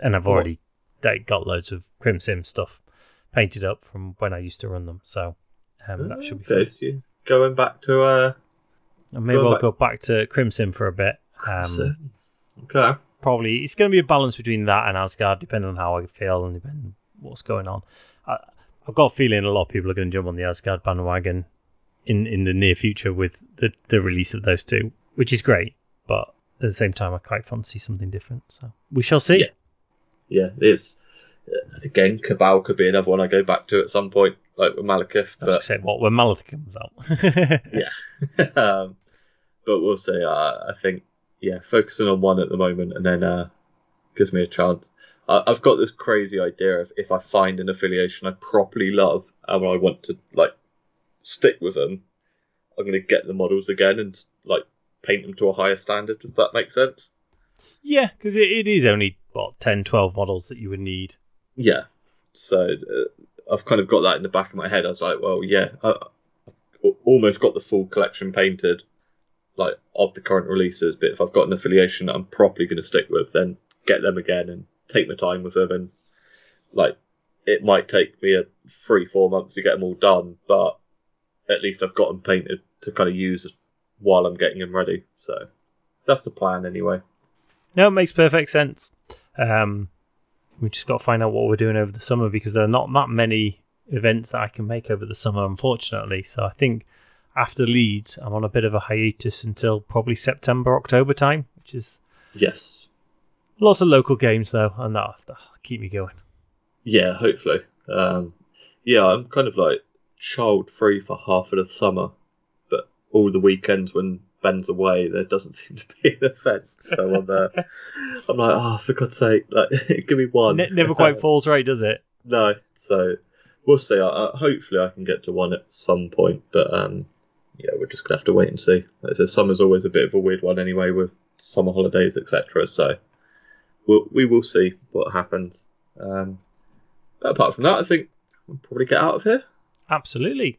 And I've Cool. already got loads of Crimson stuff painted up from when I used to run them, so um, that should be fun. You're going back to uh. And maybe I'll back- go back to Crimson for a bit. Um, okay. probably it's going to be a balance between that and Asgard, depending on how I feel and depending what's going on. I've got a feeling a lot of people are going to jump on the Asgard bandwagon in, in the near future with the, the release of those two, which is great. But at the same time, I quite fancy something different. So we shall see. Yeah. Yeah, it's again Cabal could be another one I go back to at some point, like with Malekith, but say what when Malith comes out. Yeah. um, but we'll see. Uh, I think yeah, focusing on one at the moment, and then uh, gives me a chance. I, I've got this crazy idea of if I find an affiliation I properly love and I want to like stick with them, I'm going to get the models again and like paint them to a higher standard. Does that make sense? yeah, because it, it is only what 10, 12 models that you would need. Yeah. So uh, I've kind of got that in the back of my head. I was like, well, yeah, I, I've almost got the full collection painted, like of the current releases. But if I've got an affiliation that I'm properly going to stick with, then get them again and take my time with them. And like, it might take me a three, four months to get them all done, but at least I've got them painted to kind of use while I'm getting them ready. So that's the plan anyway. No, it makes perfect sense. Um, we just got to find out what we're doing over the summer because there are not that many events that I can make over the summer, unfortunately. So I think after Leeds, I'm on a bit of a hiatus until probably September, October time, which is Yes. Lots of local games though, and that that'll keep me going. Yeah, hopefully. Um, yeah, I'm kind of like child free for half of the summer, but all the weekends when Ben's away, there doesn't seem to be an event. So I'm, uh, I'm like, oh, for God's sake, like, give me one. Ne- never quite falls right, does it? no, so we'll see. I, I, hopefully, I can get to one at some point, but um, yeah, we're just gonna have to wait and see. Like I said, summer's always a bit of a weird one anyway, with summer holidays, etc. So we'll, we will see what happens. Um, but apart from that, I think we'll probably get out of here. Absolutely.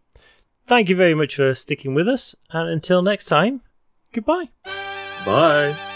Thank you very much for sticking with us, and until next time, goodbye. Bye.